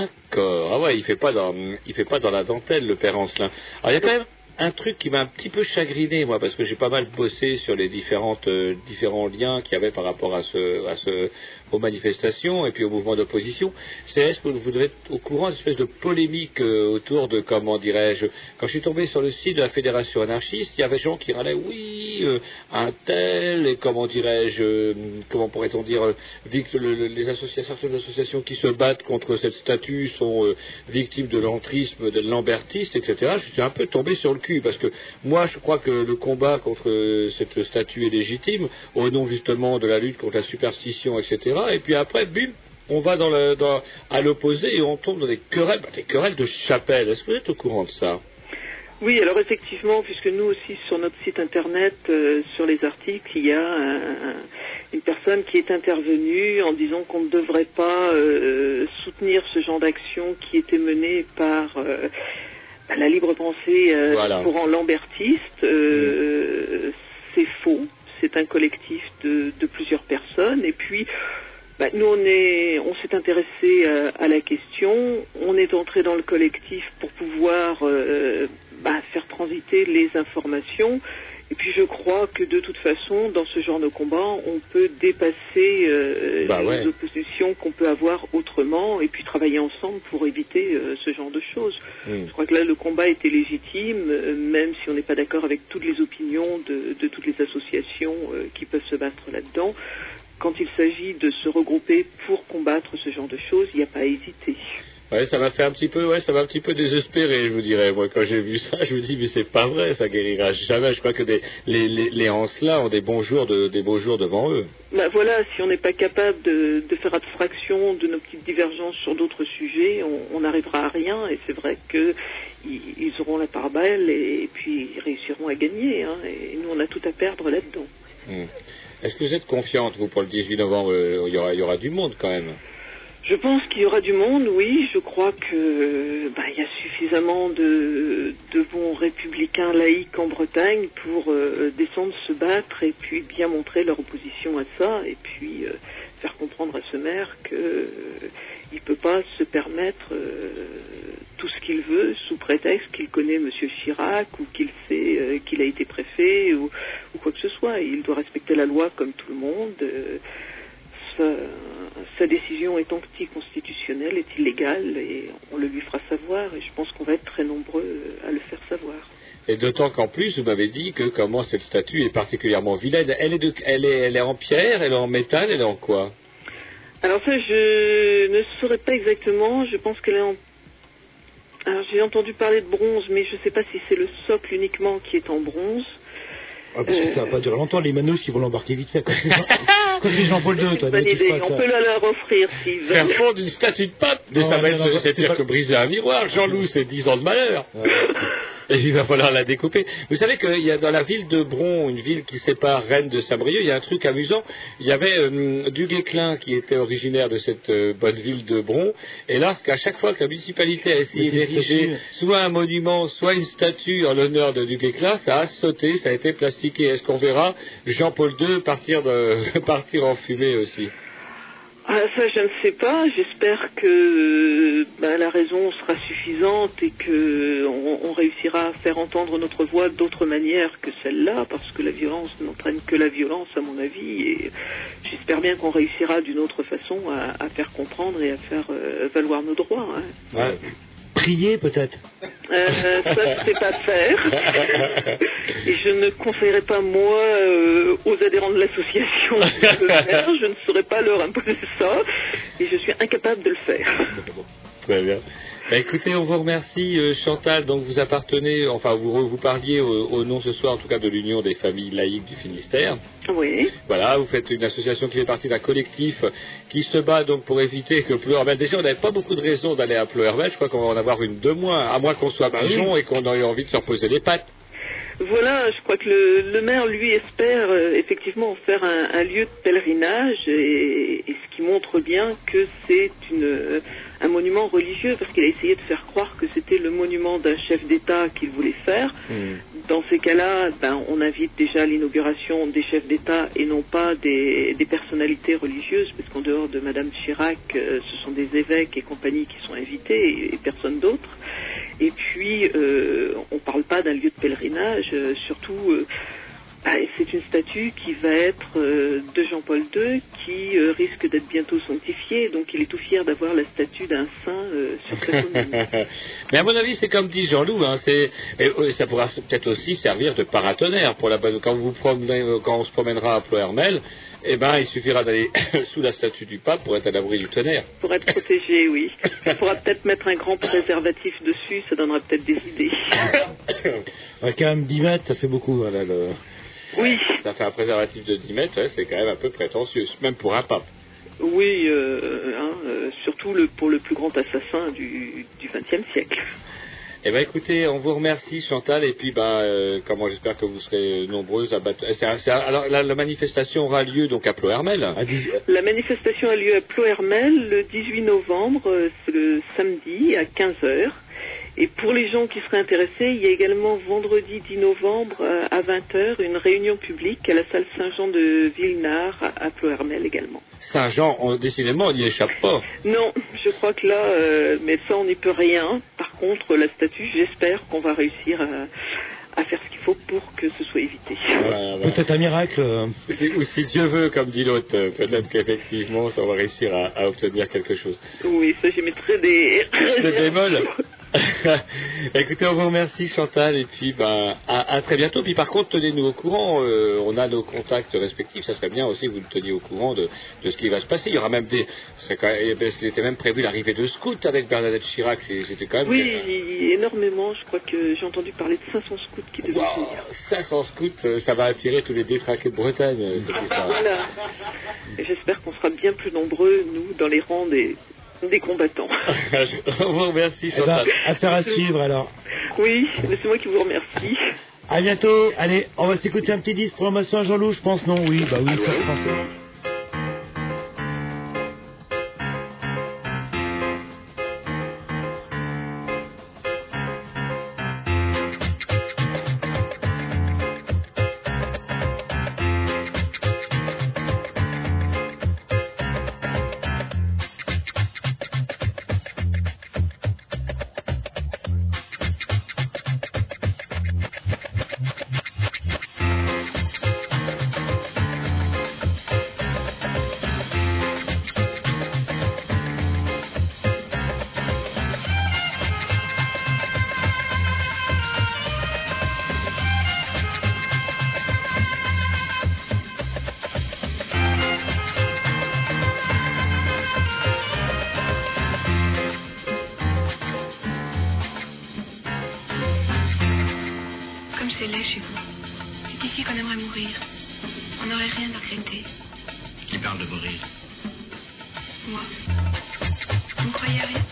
D'accord. Ah ouais, il fait pas dans, il fait pas dans la dentelle, le père Ancelin. Alors il y a quand même un truc qui m'a un petit peu chagriné, moi, parce que j'ai pas mal bossé sur les différentes, euh, différents liens qu'il y avait par rapport à ce, à ce, aux manifestations et puis au mouvement d'opposition. C'est est-ce que vous devez être au courant d'une espèce de polémique euh, autour de, comment dirais-je, quand je suis tombé sur le site de la Fédération anarchiste, il y avait des gens qui râlaient, oui, euh, un tel, et comment dirais-je, euh, comment pourrait-on dire, les associations, certaines associations qui se battent contre cette statue sont victimes de l'entrisme, de l'ambertiste, etc. Je suis un peu tombé sur le cul parce que moi, je crois que le combat contre cette statue est légitime au nom justement de la lutte contre la superstition, etc. Et puis après, bim, on va dans le, dans- à l'opposé et on tombe dans des querelles, bah, des querelles de chapelle. Est-ce que vous êtes au courant de ça? Oui, alors effectivement, puisque nous aussi sur notre site internet, euh, sur les articles, il y a un- un- une personne qui est intervenue en disant qu'on ne devrait pas euh, soutenir ce genre d'action qui était menée par euh, bah, la libre pensée Voilà. courant lambertiste. Euh, C'est faux. C'est un collectif de, de plusieurs personnes. Et puis, bah, nous, on est, on s'est intéressé euh, à la question. On est entré dans le collectif pour pouvoir euh, bah, faire transiter les informations. Et puis, je crois que de toute façon, dans ce genre de combat, on peut dépasser euh, Bah les ouais. oppositions qu'on peut avoir autrement, et puis travailler ensemble pour éviter ce genre de choses. Je crois que là, le combat était légitime, même si on n'est pas d'accord avec toutes les opinions de, de toutes les associations qui peuvent se battre là-dedans. Quand il s'agit de se regrouper pour combattre ce genre de choses, il n'y a pas à hésiter. Ouais, ça m'a fait un petit peu, ouais, ça m'a un petit peu désespéré, je vous dirais. Moi, quand j'ai vu ça, je me dis, mais c'est pas vrai, ça guérira jamais. Je crois que des, les, les, les Ancelins ont des bons jours, de, des beaux jours devant eux. Bah voilà, si on n'est pas capable de, de faire abstraction de nos petites divergences sur d'autres sujets, on n'arrivera à rien. Et c'est vrai que ils, ils auront la part belle et, puis ils réussiront à gagner. hein. et nous, on a tout à perdre là-dedans. Hmm. Est-ce que vous êtes confiante, vous, pour le 18 novembre euh, il y, aura, y aura du monde quand même? Je pense qu'il y aura du monde, oui. Je crois que bah, il y a suffisamment de, de bons républicains laïcs en Bretagne pour euh, descendre se battre et puis bien montrer leur opposition à ça et puis euh, faire comprendre à ce maire que euh, il peut pas se permettre tout ce qu'il veut sous prétexte qu'il connaît Monsieur Chirac ou qu'il sait euh, qu'il a été préfet ou, ou quoi que ce soit. Il doit respecter la loi comme tout le monde. Euh, sa, sa décision est anticonstitutionnelle, est illégale et on le lui fera savoir et je pense qu'on va être très nombreux euh, à le faire savoir. Et d'autant qu'en plus, vous m'avez dit que comment cette statue est particulièrement vilaine. Elle est, de, elle, est, elle est en pierre, elle est en métal, elle est en quoi? Alors ça, je ne saurais pas exactement. Je pense qu'elle est en... Alors j'ai entendu parler de bronze, mais je ne sais pas si c'est le socle uniquement qui est en bronze. Ah, parce que ça va pas durer longtemps, les manos, ils vont l'embarquer vite fait. Comme c'est Jean- comme c'est Jean-Paul II, toi. Bonne idée. qui On peut la leur offrir s'ils Faire veulent. fondre une statue de pape Mais Non, ça va être, c'est pire que briser un miroir. Jean-Loup, c'est 10 ans de malheur. Et il va falloir la découper. Vous savez qu'il y a dans la ville de Bron, une ville qui sépare Rennes de Saint-Brieuc, il y a un truc amusant. Il y avait euh, Duguay-Clin qui était originaire de cette euh, bonne ville de Bron. Et lorsqu'à chaque fois que la municipalité a essayé d'ériger soit un monument, soit une statue en l'honneur de Duguay-Clin, ça a sauté, ça a été plastiqué. Est-ce qu'on verra Jean-Paul II partir, de, partir en fumée aussi? Ah, ça, je ne sais pas. J'espère que euh, ben, la raison sera suffisante et que on, on réussira à faire entendre notre voix d'autre manière que celle-là, parce que la violence n'entraîne que la violence, à mon avis. Et j'espère bien qu'on réussira d'une autre façon à, à faire comprendre et à faire euh, valoir nos droits. hein. Ouais. Prier, peut-être. Euh, ça, je sais pas faire. Et je ne conseillerais pas, moi, euh, aux adhérents de l'association de le faire. Je ne saurais pas leur imposer ça. Et je suis incapable de le faire. Très bien. Bah, écoutez, on vous remercie, euh, Chantal. Donc, vous appartenez, enfin, vous, vous parliez au, au nom ce soir, en tout cas, de l'Union des familles laïques du Finistère. Oui. Voilà, vous faites une association qui fait partie d'un collectif qui se bat donc pour éviter que Pleuhermel. Déjà, on n'avait pas beaucoup de raisons d'aller à Pleuhermel. Je crois qu'on va en avoir une de moins, à moins qu'on soit pigeon et qu'on ait envie de se reposer les pattes. Voilà, je crois que le, le maire, lui, espère euh, effectivement en faire un, un lieu de pèlerinage, et, et ce qui montre bien que c'est une, euh, un monument religieux, parce qu'il a essayé de faire croire que c'était le monument d'un chef d'État qu'il voulait faire. Dans ces cas-là, ben, on invite déjà à l'inauguration des chefs d'État et non pas des, des personnalités religieuses, parce qu'en dehors de Madame Chirac, euh, ce sont des évêques et compagnie qui sont invités et, et personne d'autre. Et puis, euh, on ne parle pas d'un lieu de pèlerinage, euh, surtout, euh, c'est une statue qui va être euh, de Jean-Paul II, qui euh, risque d'être bientôt sanctifiée, donc il est tout fier d'avoir la statue d'un saint euh, sur sa commune. Mais à mon avis, c'est comme dit Jean-Loup, hein, ça pourra peut-être aussi servir de paratonnerre pour la. Quand vous promenez, quand on se promènera à Ploermel, eh ben, il suffira d'aller sous la statue du pape pour être à l'abri du tonnerre. Pour être protégé, oui. Il faudra peut-être mettre un grand préservatif dessus, ça donnera peut-être des idées. Quand même 10 mètres, ça fait beaucoup. là, le- Oui, Ça fait un préservatif de 10 mètres, ouais, c'est quand même un peu prétentieux, même pour un pape. oui, euh, hein, euh, surtout le, pour le plus grand assassin du XXe siècle. Eh ben, écoutez, on vous remercie, Chantal, et puis, ben, euh, comment j'espère que vous serez euh, nombreuses à battre. c'est un- c'est un- alors, la, la manifestation aura lieu donc à 10 La manifestation a lieu à Ploermel le 18 novembre, euh, c'est le samedi à 15h. Et pour les gens qui seraient intéressés, il y a également vendredi 10 novembre euh, à 20h une réunion publique à la salle Saint-Jean de Villenard à Ploermel également. Saint-Jean, on, décidément, on n'y échappe pas. Non, je crois que là, euh, mais ça on n'y peut rien. Par contre, la statue, j'espère qu'on va réussir à, à faire ce qu'il faut pour que ce soit évité. Voilà, voilà. Peut-être un miracle. Ou si, ou si Dieu veut, comme dit l'autre, peut-être qu'effectivement, ça va réussir à, à obtenir quelque chose. Oui, ça j'y mettrai des... Des bémols. Écoutez, on vous remercie Chantal et puis ben, à, à très bientôt. Puis par contre, tenez-nous au courant. euh, on a nos contacts respectifs. Ça serait bien aussi que vous nous teniez au courant de, de ce qui va se passer. Il y aura même des. quand même- parce qu'il était même prévu l'arrivée de scouts avec Bernadette Chirac. C'était quand même. Oui, énormément. Je crois que j'ai entendu parler de 500 scouts qui devaient Wow, venir. 500 scouts, euh, ça va attirer tous les détraqués de Bretagne, euh, cette histoire. Voilà. J'espère qu'on sera bien plus nombreux, nous, dans les rangs des, des combattants. on vous remercie eh ben, Chantal. affaire à suivre alors. Oui, mais c'est moi qui vous remercie. À bientôt. Allez, on va s'écouter un petit disque programmation à Jean-Loup, je pense, non? Oui, bah oui, français. C'est laid chez vous. C'est ici qu'on aimerait mourir. On n'aurait rien à regretter. Qui parle de mourir? Moi. Vous ne croyez à rien?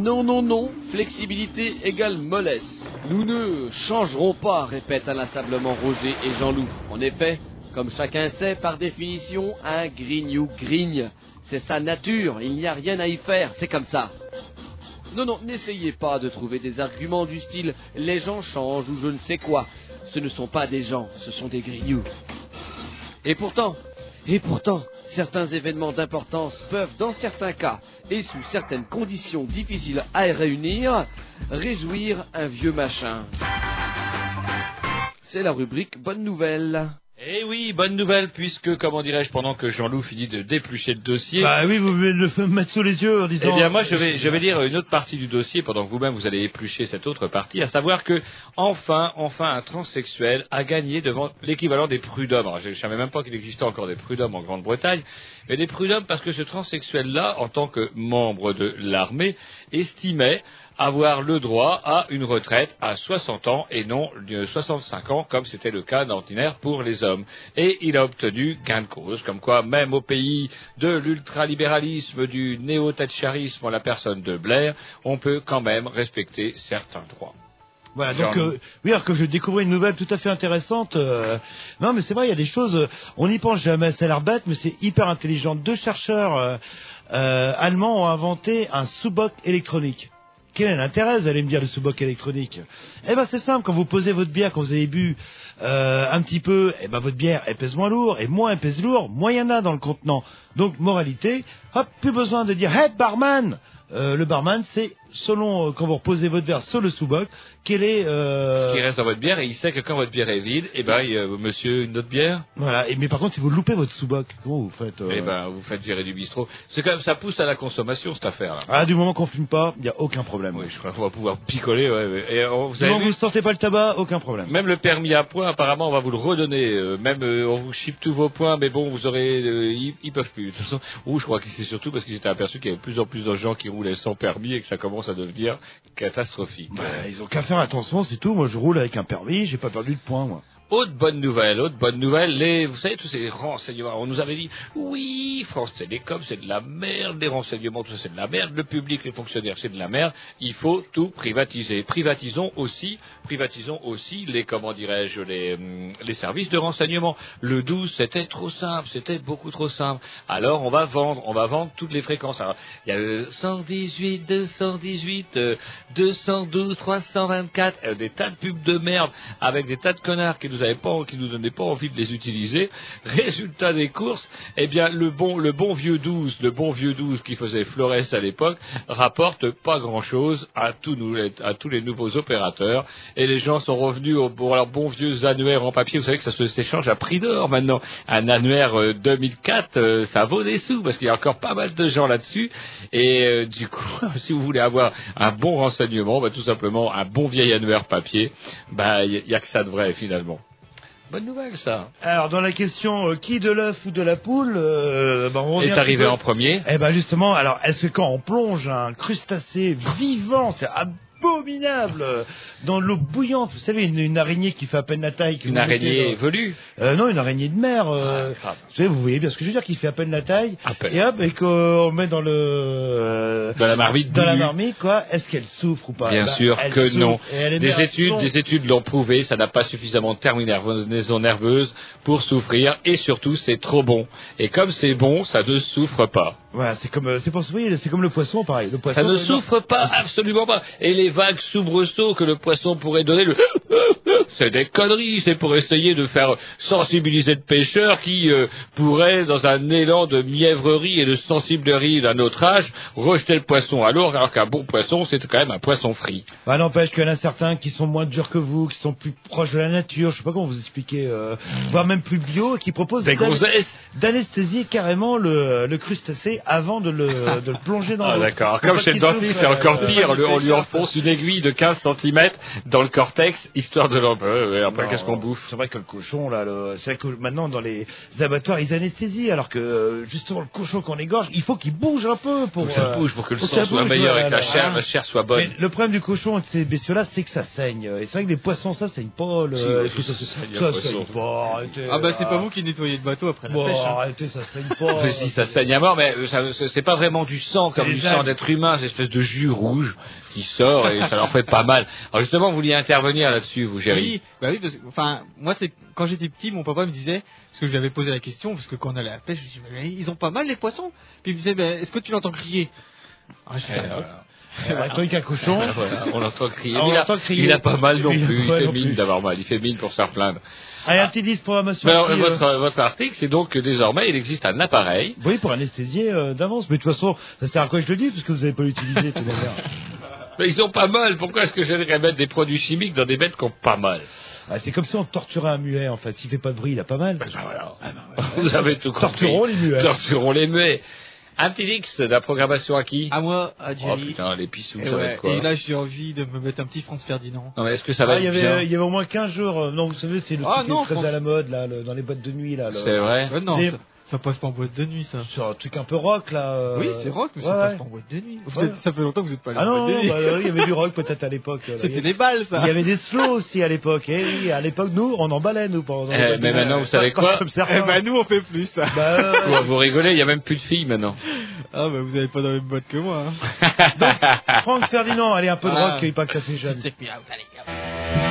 Non, non, non, flexibilité égale mollesse. Nous ne changerons pas, répètent inlassablement Roger et Jean-Loup. En effet, comme chacun sait, par définition, un grignou grigne. C'est sa nature, il n'y a rien à y faire, c'est comme ça. Non, non, n'essayez pas de trouver des arguments du style les gens changent ou je ne sais quoi. Ce ne sont pas des gens, ce sont des grignoux. Et pourtant, et pourtant, certains événements d'importance peuvent, dans certains cas, et sous certaines conditions difficiles à réunir, réjouir un vieux machin. C'est la rubrique Bonne Nouvelle. Eh oui, bonne nouvelle, puisque, comment dirais-je, pendant que Jean-Loup finit de déplucher le dossier... Bah oui, vous de le mettre sous les yeux en disant... Eh bien, moi, je vais, je vais lire une autre partie du dossier pendant que vous-même vous allez éplucher cette autre partie, à savoir que, enfin, enfin, un transsexuel a gagné devant l'équivalent des prud'hommes. Alors, je ne savais même pas qu'il existait encore des prud'hommes en Grande-Bretagne, mais des prud'hommes parce que ce transsexuel-là, en tant que membre de l'armée, estimait avoir le droit à une retraite à 60 ans et non de 65 ans comme c'était le cas d'ordinaire pour les hommes. Et il a obtenu gain de cause, comme quoi même au pays de l'ultralibéralisme, du néo-thatcherisme en la personne de Blair, on peut quand même respecter certains droits. Voilà, donc euh, oui, alors que je découvrais une nouvelle tout à fait intéressante. euh, non, mais c'est vrai, il y a des choses. euh, on n'y pense jamais, ça a l'air bête, mais c'est hyper intelligent. Deux chercheurs euh, euh, allemands ont inventé un sous-boc électronique. Quel est l'intérêt, vous allez me dire, le sous-boc électronique Eh ben, c'est simple. Quand vous posez votre bière, quand vous avez bu euh, un petit peu, eh ben, votre bière, elle pèse moins lourd, et moins elle pèse lourd, moins il y en a dans le contenant. Donc, moralité, hop, plus besoin de dire, hey, barman Euh, Le barman, c'est selon euh, quand vous reposez votre verre sur le sous-boc, quel est euh, Ce qui reste dans votre bière, et il sait que quand votre bière est vide, eh ben, il, euh, monsieur, une autre bière Voilà. Et, mais par contre, si vous loupez votre sous-boc, comment vous faites euh, Eh ben, vous faites virer du bistrot. C'est quand même, ça pousse à la consommation, cette affaire-là. Ah, du moment qu'on fume pas, il n'y a aucun problème. Oui, je crois qu'on va pouvoir picoler, ouais. Et, euh, vous avez vu vous sortez pas le tabac, aucun problème. Même le permis à points, apparemment, on va vous le redonner. Même, on vous chip tous vos points, mais bon, vous aurez, ils, ils peuvent plus. De toute façon, ou je crois que c'est surtout parce qu'ils étaient aperçus qu'il y avait de plus en plus de gens qui roulaient sans permis et que ça commence à devenir catastrophique. Bah, ils ont qu'à faire attention, c'est tout. Moi, je roule avec un permis, j'ai pas perdu de points, moi. Autre bonne nouvelle, autre bonne nouvelle, les, vous savez, tous ces renseignements, on nous avait dit, oui, France Télécom, c'est de la merde, les renseignements, tout ça, c'est de la merde, le public, les fonctionnaires, c'est de la merde, il faut tout privatiser. Privatisons aussi, privatisons aussi les, comment dirais-je, les, hum, les services de renseignement. Le 12, c'était trop simple, c'était beaucoup trop simple. Alors, on va vendre, on va vendre toutes les fréquences. Alors, il y a le 118, 218, euh, 212, 324, euh, des tas de pubs de merde, avec des tas de connards qui nous nous avait pas, qui nous donnait pas envie de les utiliser. Résultat des courses, eh bien le bon, le bon vieux 12, le bon vieux 12 qui faisait Flores à l'époque, rapporte pas grand chose à tous nous, à tous les nouveaux opérateurs. Et les gens sont revenus au, pour leurs bons vieux annuaires en papier. Vous savez que ça se s'échange à prix d'or maintenant. Un annuaire euh, 2004, euh, ça vaut des sous parce qu'il y a encore pas mal de gens là-dessus. Et euh, du coup, si vous voulez avoir un bon renseignement, bah, tout simplement un bon vieil annuaire papier, bah il y, a que ça de vrai finalement. Bonne nouvelle ça. Alors dans la question euh, qui de l'œuf ou de la poule, euh, on revient Est arrivé en premier. Eh ben justement, alors est-ce que quand on plonge un crustacé vivant, c'est abominable dans l'eau bouillante, vous savez une, une araignée qui fait à peine la taille, que Une araignée velue. Euh, non, une araignée de mer. euh, grave. vous, savez, vous voyez bien ce que je veux dire, qui fait à peine la taille. À peine. Et hop, et qu'on met dans le euh, Dans la marmite dans la marmite, quoi. Est-ce qu'elle souffre ou pas? Bien Bah, sûr que souffre. non. Des études, des études l'ont prouvé, ça n'a pas suffisamment de terminaison nerveuse pour souffrir et surtout c'est trop bon. Et comme c'est bon, ça ne souffre pas. Voilà, c'est comme, euh, c'est pour c'est comme le poisson, pareil. Le poisson, Ça ne euh, souffre pas, absolument pas. Et les vagues soubresauts que le poisson pourrait donner, le c'est des conneries, c'est pour essayer de faire sensibiliser le pêcheur qui euh, pourrait, dans un élan de mièvrerie et de sensiblerie d'un autre âge, rejeter le poisson à l'eau, alors qu'un bon poisson, c'est quand même un poisson frit. Bah, n'empêche qu'il y en a certains qui sont moins durs que vous, qui sont plus proches de la nature, je sais pas comment vous expliquer, euh, voire même plus bio, et qui proposent d'anesthésier carrément le, le crustacé avant de le, de le plonger dans Ah l'eau. d'accord. Comme chez le dentiste, c'est encore euh, pire. Le- on lui enfonce une aiguille de 15 cm dans le cortex, histoire de ouais, après, qu'est-ce qu'on bouffe C'est vrai que le cochon, là, le- c'est vrai que maintenant dans les abattoirs ils anesthésient, alors que euh, justement le cochon qu'on égorge, il faut qu'il bouge un peu pour. Que ça euh, bouge pour que le sang soit meilleur et que la chair, hein. la chair soit bonne. Mais le problème du cochon et de ces bestiaux-là, c'est que ça saigne. Et c'est vrai que les poissons, ça saigne pas. Le, Si, ça saigne, ça pas. Arrêtez, Ah bah c'est pas vous qui nettoyez le bateau après la pêche. hein. arrêtez, ça saigne pas. Si ça saigne à mort, mais euh, c'est pas vraiment du sang comme du sang d'être humain, c'est une espèce de jus rouge qui sort et ça leur fait pas mal. Alors justement, vous vouliez intervenir là-dessus, vous, Géry Oui, bah oui, parce que, enfin, moi, c'est quand j'étais petit, mon papa me disait, parce que je lui avais posé la question, parce que quand on allait à la pêche, je lui disais, mais ils ont pas mal les poissons? Puis il me disait, ben, est-ce que tu l'entends crier? Ah, je fais, ben, tant qu'un cochon. Voilà, on l'entend crier. On Mais il, a, l'entend crier. il a pas mal non plus, il fait mine d'avoir mal, il fait mine pour se faire plaindre. Allez, un petit disque programmation. Mais alors, qui, euh, votre, votre article, c'est donc que désormais, il existe un appareil. Oui, pour anesthésier euh, d'avance. Mais de toute façon, ça sert à quoi je le dis, parce que vous n'avez pas l'utilisé, de toute manière. Mais ils ont pas mal, pourquoi est-ce que j'aimerais mettre des produits chimiques dans des bêtes qui ont pas mal Ah, c'est comme si on torturait un muet, en fait. S'il fait pas de bruit, il a pas mal. Ben voilà. Vous avez tout compris. Torturons les muets. Torturons les muets. Un petit X de la programmation à qui À moi, à Oh Jerry. putain, les pissous, et, ça va ouais, être quoi et là, j'ai envie de me mettre un petit France Ferdinand. Non, mais est-ce que ça va Ah, il y être avait, bien il y avait au moins 15 jours. euh, non, vous savez, c'est le Ah, truc qui non, est très France- à la mode, là, le- dans les boîtes de nuit, là. C'est vrai Ouais, non, C'est- ça, passe pas en boîte de nuit, ça. C'est un truc un peu rock, là. euh, Oui, c'est rock, mais ouais, ça passe ouais. pas en boîte de nuit. Vous Ouais. êtes- ça fait longtemps que vous êtes pas allé Ah en boîte de nuit. bah, oui, il y avait du rock peut-être à l'époque. y C'était des balles, ça. Il y avait des slows aussi à l'époque. Eh oui, à l'époque, nous, on emballait, nous, pendant les Eh, boîtes mais maintenant, vous savez quoi. Eh ben, nous, on fait plus, ça. Bah, euh, Vous, vous rigolez, il y a même plus de filles maintenant. Ah, bah, vous avez pas dans la même boîte que moi, hein. Franck Ferdinand, allez, un peu de Ah. rock, il pas que ça fait jeune. Check me out, allez,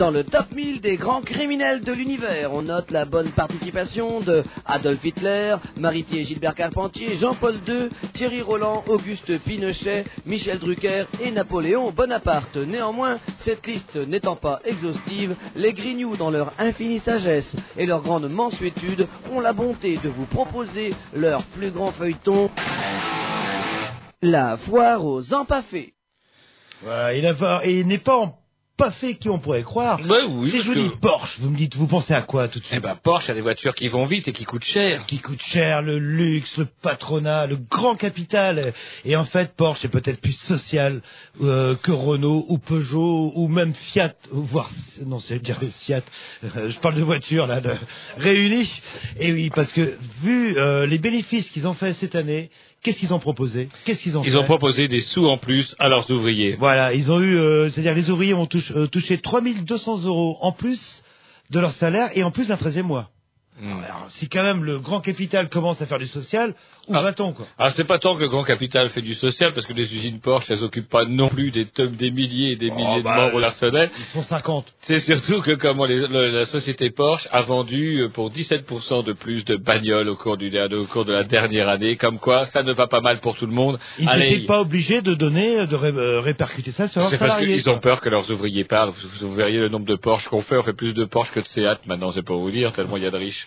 Dans le top 1000 des grands criminels de l'univers, on note la bonne participation de Adolf Hitler, Marie-Thier Gilbert Carpentier, Jean-Paul II, Thierry Roland, Auguste Pinochet, Michel Drucker et Napoléon Bonaparte. Néanmoins, cette liste n'étant pas exhaustive, les Grignoux, dans leur infinie sagesse et leur grande mansuétude, ont la bonté de vous proposer leur plus grand feuilleton, la foire aux empaffés. Voilà, il, il n'est pas en pas fait qui on pourrait croire. Bah oui, C'est joli que- Porsche. Vous me dites, vous pensez à quoi tout de suite Eh ben, Porsche a des voitures qui vont vite et qui coûtent cher. Qui coûtent cher, le luxe, le patronat, le grand capital. Et en fait, Porsche est peut-être plus social euh, que Renault ou Peugeot ou même Fiat, voire non, c'est dire Fiat. euh, je parle de voitures là, de, réunies. Et oui, parce que vu euh, les bénéfices qu'ils ont fait cette année, qu'est-ce qu'ils ont proposé Qu'est-ce qu'ils ont Ils fait ont proposé des sous en plus à leurs ouvriers. Voilà, ils ont eu, euh, c'est-à-dire les ouvriers ont touché, euh, touché 3200 euros en plus de leur salaire et en plus un 13e mois. Alors, si quand même le grand capital commence à faire du social, où va-t-on quoi Ah, c'est pas tant que le grand capital fait du social, parce que les usines Porsche, elles occupent pas non plus des des milliers et des milliers bah, de membres personnels. Ils sont 50. C'est surtout que comment les- le- la société Porsche a vendu euh, pour 17% de plus de bagnoles au cours, du, au cours de la dernière année, comme quoi ça ne va pas mal pour tout le monde. Ils n'étaient pas obligés de donner, de ré- euh, répercuter ça sur leurs c'est parce salariés. qu'ils ont peur que leurs ouvriers parlent. Vous, vous verriez le nombre de Porsche qu'on fait, on fait plus de Porsche que de Seat maintenant, c'est pour vous dire, tellement il y a de riches.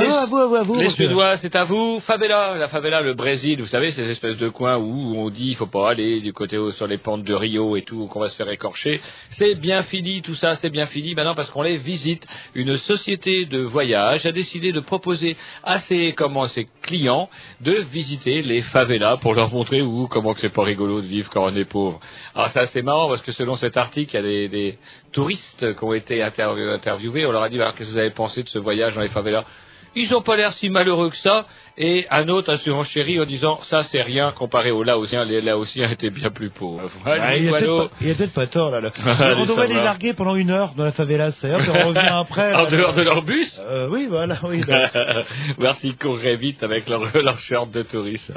À vous, à vous, à vous, Les. Suédois, c'est à vous. Favela, la favela, le Brésil, vous savez, ces espèces de coins où on dit il faut pas aller du côté sur les pentes de Rio et tout, qu'on va se faire écorcher. C'est bien fini, tout ça, c'est bien fini maintenant parce qu'on les visite. Une société de voyage a décidé de proposer à ses, comment, ses clients de visiter les favelas pour leur montrer où, comment que c'est pas rigolo de vivre quand on est pauvre. Alors ça, c'est marrant parce que selon cet article, il y a des, des touristes qui ont été interv- interviewés. On leur a dit, alors, qu'est-ce que vous avez pensé de ce voyage dans les favelas? Ils ont pas l'air si malheureux que ça. Et un autre a surenchéri en disant ça c'est rien comparé aux Laotiens. Les Laotiens étaient bien plus pauvres. Voilà, Ah, il a voilà. peut-être pas, il a peut-être pas tort là. là. Allez, on devrait les larguer pendant une heure dans la favela, c'est on revient après. En là. dehors de leur bus Euh, Oui, voilà, oui. Voir s'ils courraient vite avec leur, leur short de touriste.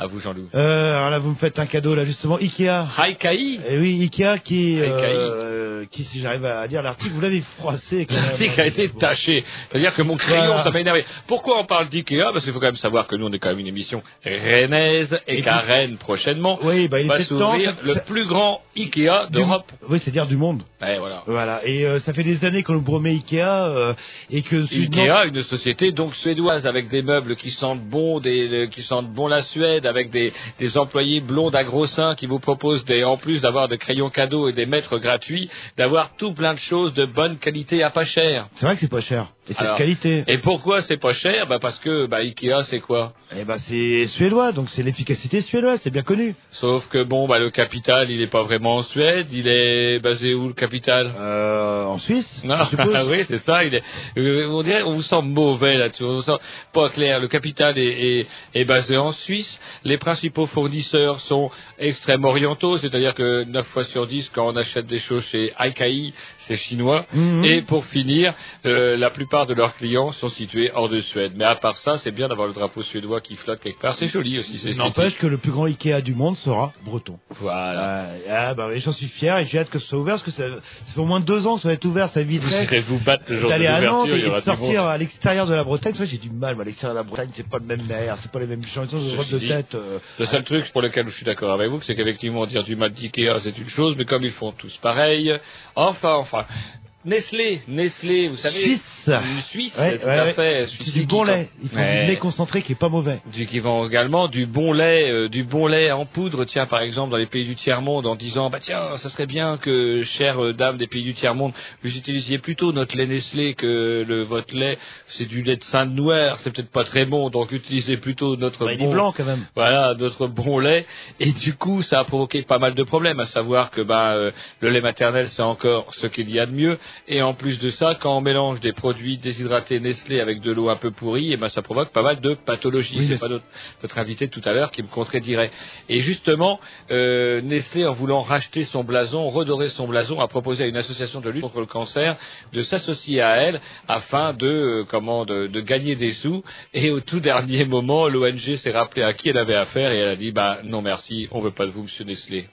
À vous Jean-Loup. Euh, alors là, vous me faites un cadeau là justement. Ikea. Haikai. Eh oui, Ikea qui, Haikai. euh, qui si j'arrive à dire l'article, vous l'avez froissé. L'article a été taché. C'est-à-dire que mon crayon, Voilà. ça m'a énervé. Pourquoi on parle d'IKEA? Parce qu'il faut quand même savoir que nous, on est quand même une émission rennaise et, Et qu'à Rennes, prochainement, Oui, bah il va s'ouvrir le ça- plus grand IKEA du- d'Europe. Oui, c'est-à-dire du monde. Ouais, voilà. Voilà. Et euh, ça fait des années qu'on nous promet Ikea euh, et que Ikea, une société donc suédoise avec des meubles qui sentent bon, des, euh, qui sentent bon la Suède, avec des, employés blonds à gros seins qui vous proposent des, en plus d'avoir des crayons cadeaux et des mètres gratuits, d'avoir tout plein de choses de bonne qualité à pas cher. C'est vrai que c'est pas cher. Et c'est de qualité. Et pourquoi c'est pas cher? Bah parce que bah, Ikea c'est quoi? Eh ben c'est suédois, donc c'est l'efficacité suédoise, c'est bien connu. Sauf que bon, bah le capital, il est pas vraiment en Suède, il est basé où le capital? Euh, en Suisse, Non, oui, c'est ça. Il est, euh, on dirait, on vous sent mauvais là-dessus. On vous sent pas clair. Le capital est, est, est basé en Suisse. Les principaux fournisseurs sont extrêmes orientaux, c'est-à-dire que 9 fois sur 10, quand on achète des choses chez Aikai, c'est chinois. Mhm. Et pour finir, euh, la plupart de leurs clients sont situés hors de Suède. Mais à part ça, c'est bien d'avoir le drapeau suédois qui flotte quelque part. C'est joli aussi. N'empêche que le plus grand Ikea du monde sera breton. Voilà. Ah, bah, oui, j'en suis fier et j'ai hâte que ce soit ouvert parce que ça, ça fait au moins deux ans que ça va être ouvert, ça Vous irez vous battre le jour de à Nantes et de sortir à l'extérieur de la Bretagne. J'ai du mal, à l'extérieur de la Bretagne, c'est pas le même air, c'est pas les mêmes gens, ils ont des droits de dit, tête. euh, Le seul truc pour lequel je suis d'accord avec vous, c'est qu'effectivement dire du mal d'IKEA c'est une chose, mais comme ils font tous pareil, enfin, enfin, falar Nestlé, Nestlé, vous savez, Suisse. Suisse, Ouais, tout ouais, à fait, C'est du bon lait. Ils font Ouais. du lait concentré qui est pas mauvais. du qui vend également du bon lait, euh, du bon lait en poudre, tiens par exemple dans les pays du tiers monde, en disant bah tiens ça serait bien que chères euh, dames des pays du tiers monde, vous utilisiez plutôt notre lait Nestlé que le votre lait, c'est du lait de Sainte Noire, c'est peut-être pas très bon, donc utilisez plutôt notre Bah, il est bon blanc quand même. voilà, notre bon lait. Et du coup, ça a provoqué pas mal de problèmes, à savoir que ben, euh, le lait maternel, c'est encore ce qu'il y a de mieux. Et en plus de ça, quand on mélange des produits déshydratés Nestlé avec de l'eau un peu pourrie, et ben, ça provoque pas mal de pathologies. Oui, c'est pas notre, notre invité tout à l'heure qui me contredirait. Et justement, euh, Nestlé, en voulant racheter son blason, redorer son blason, a proposé à une association de lutte contre le cancer de s'associer à elle afin de, euh, comment, de, de gagner des sous. Et au tout dernier moment, l'ONG s'est rappelé à qui elle avait affaire et elle a dit, bah non merci, on veut pas de vous, Monsieur Nestlé.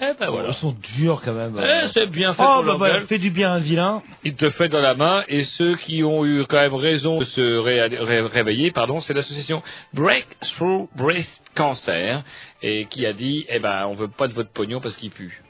Eh ben voilà. Ils sont durs quand même. Eh, c'est bien fait Oh, pour bah, gueule. fait du bien un vilain. Il te fait dans la main et ceux qui ont eu quand même raison de se ré- ré- réveiller, pardon, c'est l'association Breakthrough Breast Cancer et qui a dit, eh ben, on veut pas de votre pognon parce qu'il pue.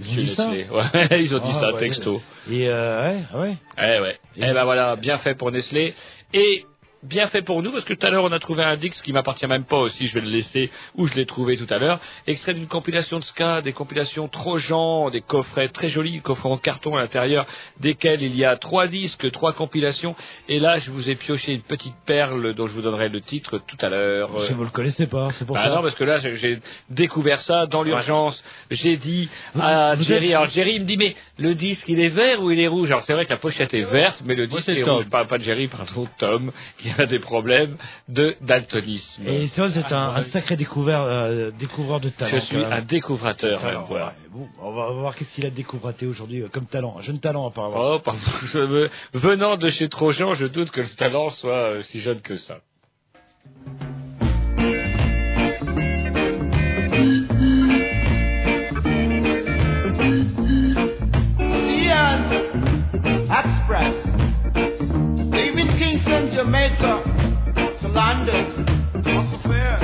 Ils ont dit ça Nestlé. Ouais, ils ont dit Ah, ça, ouais. texto. Et euh, ouais, ouais. Eh ouais. Eh ben voilà, bien fait pour Nestlé. Et bien fait pour nous, parce que tout à l'heure on a trouvé un Dix qui m'appartient même pas aussi, je vais le laisser où je l'ai trouvé tout à l'heure. Extrait d'une compilation de ska, des compilations trop gens, des coffrets très jolis, coffrets en carton à l'intérieur, desquels il y a trois disques, trois compilations. Et là, je vous ai pioché une petite perle dont je vous donnerai le titre tout à l'heure. Si vous le connaissez pas, c'est pour Ah ça. non, parce que là, j'ai- découvert ça dans l'urgence. J'ai dit à vous Jerry, êtes- alors Jerry il me dit, mais le disque, il est vert ou il est rouge? Alors c'est vrai que la pochette est verte, mais le disque est Tom. rouge. Pas, pas Jerry, pardon, Tom, qui a des problèmes de daltonisme. Et c'est vrai, c'est un, un sacré découvert, euh, découvreur de talent. Je suis un découvrateur, Talent, même, voilà. ouais. Bon, on va voir qu'est-ce qu'il a découvraté aujourd'hui euh, comme talent, un jeune talent apparemment. Oh, pardon, je me- venant de chez Trojan, je doute que le talent soit euh, si jeune que ça. Jamaica to London. What's the fare?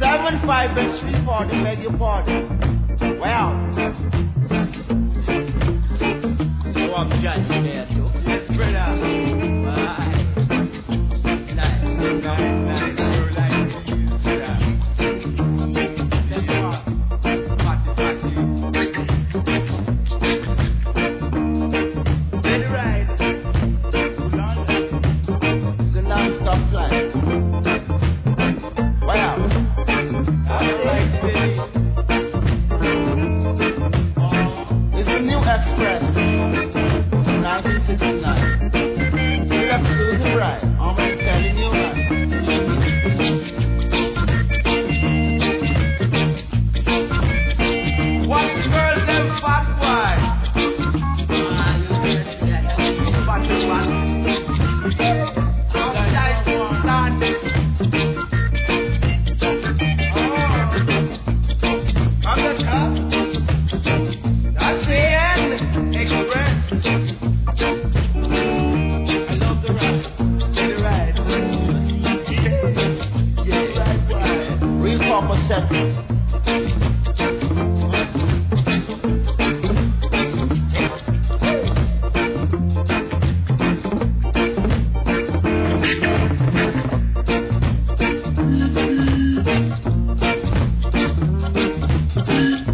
Seven five and three forty, beg your pardon. Well. So I'm just there too. Yes, brother. Bye.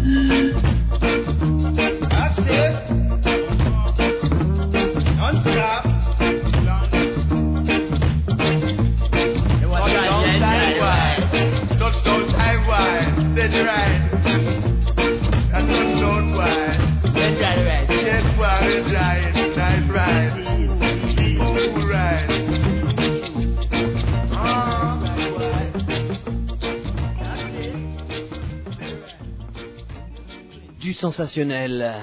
Mm-hmm. Du sensationnel.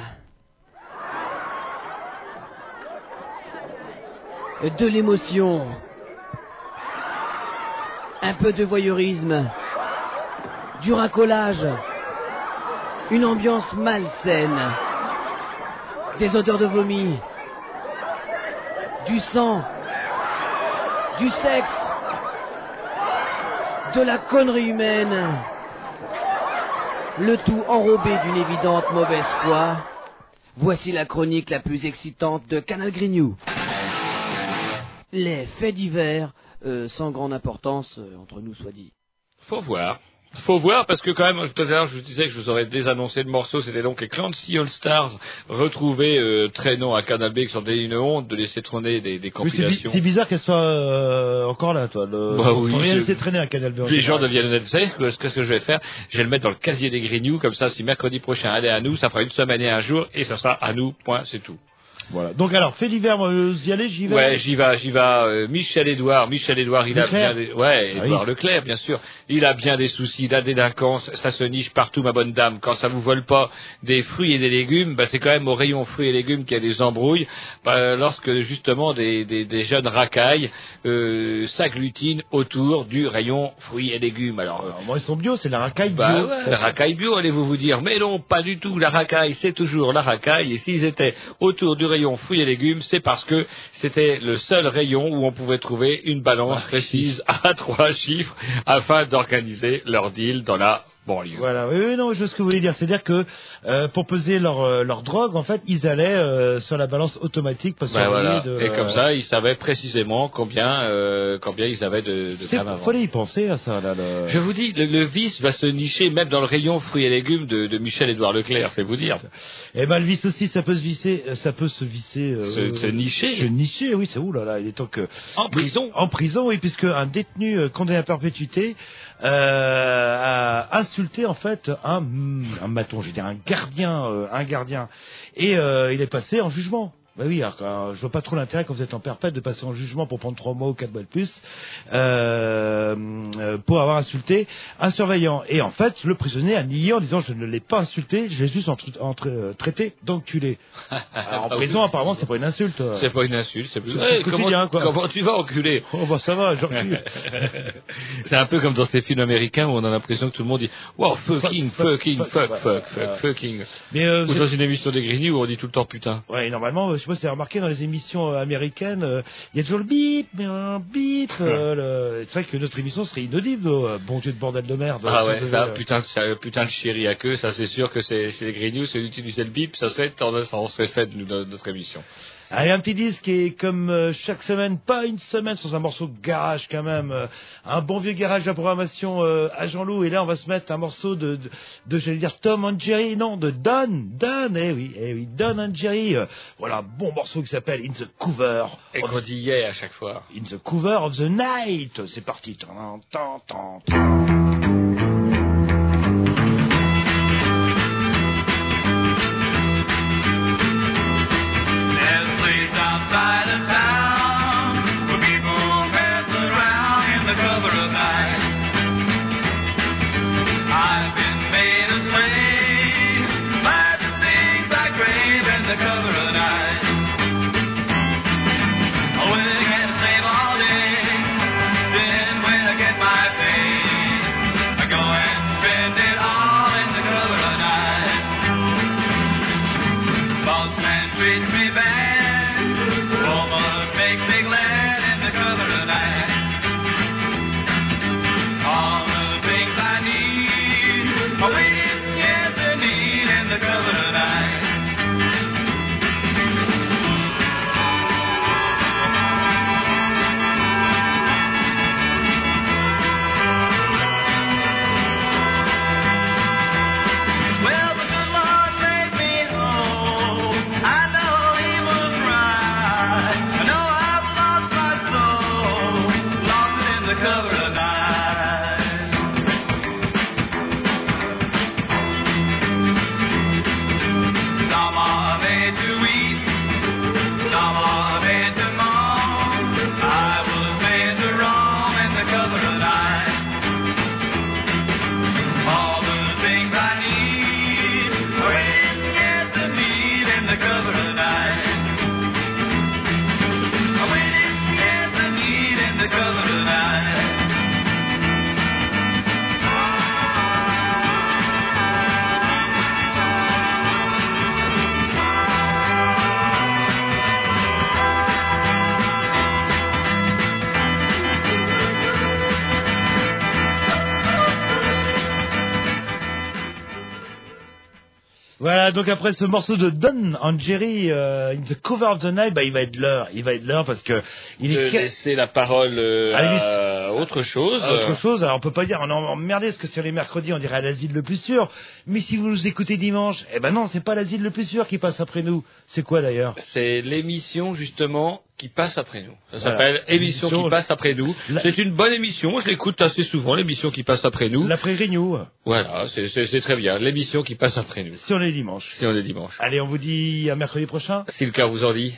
De l'émotion. Un peu de voyeurisme. Du racolage. Une ambiance malsaine. Des odeurs de vomi. Du sang. Du sexe. De la connerie humaine. Le tout enrobé d'une évidente mauvaise foi. Voici la chronique la plus excitante de Canal Grignou. Les faits divers, euh, sans grande importance, euh, entre nous soit dit. Faut voir. Faut voir parce que quand même tout à l'heure je vous disais que je vous aurais désannoncé le morceau, c'était donc les Clancy All Stars retrouvés euh, traînant à Canal B qui sont une honte de laisser trôner des, des Oui, c'est bi- compilations. c'est bizarre qu'elle soit euh, encore là, toi. Le... Bah oui, je- laisser traîner à Canal B. les gens deviennent honnêtes. Vous savez ce que, que je vais faire Je vais le mettre dans le casier des Grignoux, comme ça si mercredi prochain elle est à nous, ça fera une semaine et un jour, et ça sera à nous, point, c'est tout. Voilà. Donc alors, fait divers, moi, vous y allez, j'y vais. Ouais, j'y vais, j'y vais. euh, Michel Édouard, Michel Édouard, il Leclerc a bien des, ouais, Ah Édouard oui. Leclerc, bien sûr. Il a bien des soucis, la délinquance, ça se niche partout, ma bonne dame. Quand ça vous vole pas des fruits et des légumes, bah, c'est quand même au rayon fruits et légumes qu'il y a des embrouilles. Bah, lorsque justement des, des, des jeunes racailles euh, s'agglutinent autour du rayon fruits et légumes. Alors, euh, moi, ils sont bio, c'est la racaille bio. bah ouais, racaille bio, allez-vous vous dire. Mais non, pas du tout. La racaille, c'est toujours la racaille. Et s'ils étaient autour du rayon fruits et légumes, c'est parce que c'était le seul rayon où on pouvait trouver une balance précise à trois chiffres afin d'organiser leur deal dans la banlieue. Voilà, oui, non, je vois ce que vous voulez dire. C'est-à-dire que euh, pour peser leur, euh, leur drogue, en fait, ils allaient euh, sur la balance automatique. Parce Ben voilà. de, Et comme ça, ils savaient précisément combien, euh, combien ils avaient de, de C'est grammes avant. fallait y penser à ça, là. le- Je vous dis, le, le vice va se nicher même dans le rayon fruits et légumes de, de Michel-Édouard Leclerc, c'est vous dire. Eh ben, le vice aussi, ça peut se visser, euh, ça peut se visser. euh, Se- se nicher. Se nicher, oui, c'est où là, là, il est temps que. En prison. En prison, oui, puisque un détenu euh, condamné à perpétuité euh, a insulté en fait un, un maton, dit un gardien, euh, un gardien, et euh, il est passé en jugement. Bah oui, alors, euh, je vois pas trop l'intérêt quand vous êtes en perpète de passer en jugement pour prendre trois mois ou quatre mois de plus euh, euh, pour avoir insulté un surveillant. Et en fait, le prisonnier a nié en disant je ne l'ai pas insulté, je l'ai juste entre- entre- euh, traité d'enculé. Alors en Ah prison, apparemment, c'est pas une insulte. C'est pas une insulte, c'est plus. Hey, comment, quoi. comment tu vas, enculé? Oh bah ça va, j'encule. C'est un peu comme dans ces films américains où on a l'impression que tout le monde dit Wow, fucking, Fuck, fucking, fuck, fuck, fuck, fuck, fuck, fucking. Mais euh, Ou c'est- dans une émission des Grigny où on dit tout le temps putain. Ouais, normalement, je pas si vous avez remarqué dans les émissions euh, américaines, euh, il y a toujours le bip, un bip. euh, le- C'est vrai que notre émission serait inaudible, euh, bon Dieu de bordel de merde. Ah Si ouais, on ça, devait, putain, de, ça, putain de chéri à queue, ça c'est sûr que c'est les Grigny, c'est d'utiliser le bip, ça serait, en serait fait de notre émission. Allez, un petit disque est comme euh, chaque semaine, pas une semaine sans un morceau de garage quand même. euh, un bon vieux garage de la programmation euh, à Jean-Loup. Et là, on va se mettre un morceau de, de, de, j'allais dire Tom and Jerry, non, de Don, Don, eh oui, eh oui, Don and Jerry. voilà, un bon morceau qui s'appelle In the Cover. Et qu'on dit yeah à chaque fois. In the Cover of the Night. C'est parti. Tan, tan, tan, Voilà, donc après ce morceau de Don and Jerry, euh, In the Cover of the Night, bah, il va être l'heure. Il va être l'heure parce que il De est... laisser la parole euh, À à autre chose. Ah, Autre chose, alors on peut pas dire, on est emmerdé, parce que sur les mercredis, on dirait à l'asile le plus sûr. Mais si vous nous écoutez dimanche, eh ben non, c'est pas l'asile le plus sûr qui passe après nous. C'est quoi d'ailleurs? C'est l'émission justement qui passe après nous. Ça Voilà. s'appelle Émission Émission- qui passe après nous. C'est une bonne émission, je l'écoute assez souvent, l'émission qui passe après nous. L'après Grignou. Voilà, c'est- c'est c'est très bien, l'émission qui passe après nous. Si on est dimanche. Si on est dimanche. Allez, on vous dit à mercredi prochain. Si le cœur vous en dit.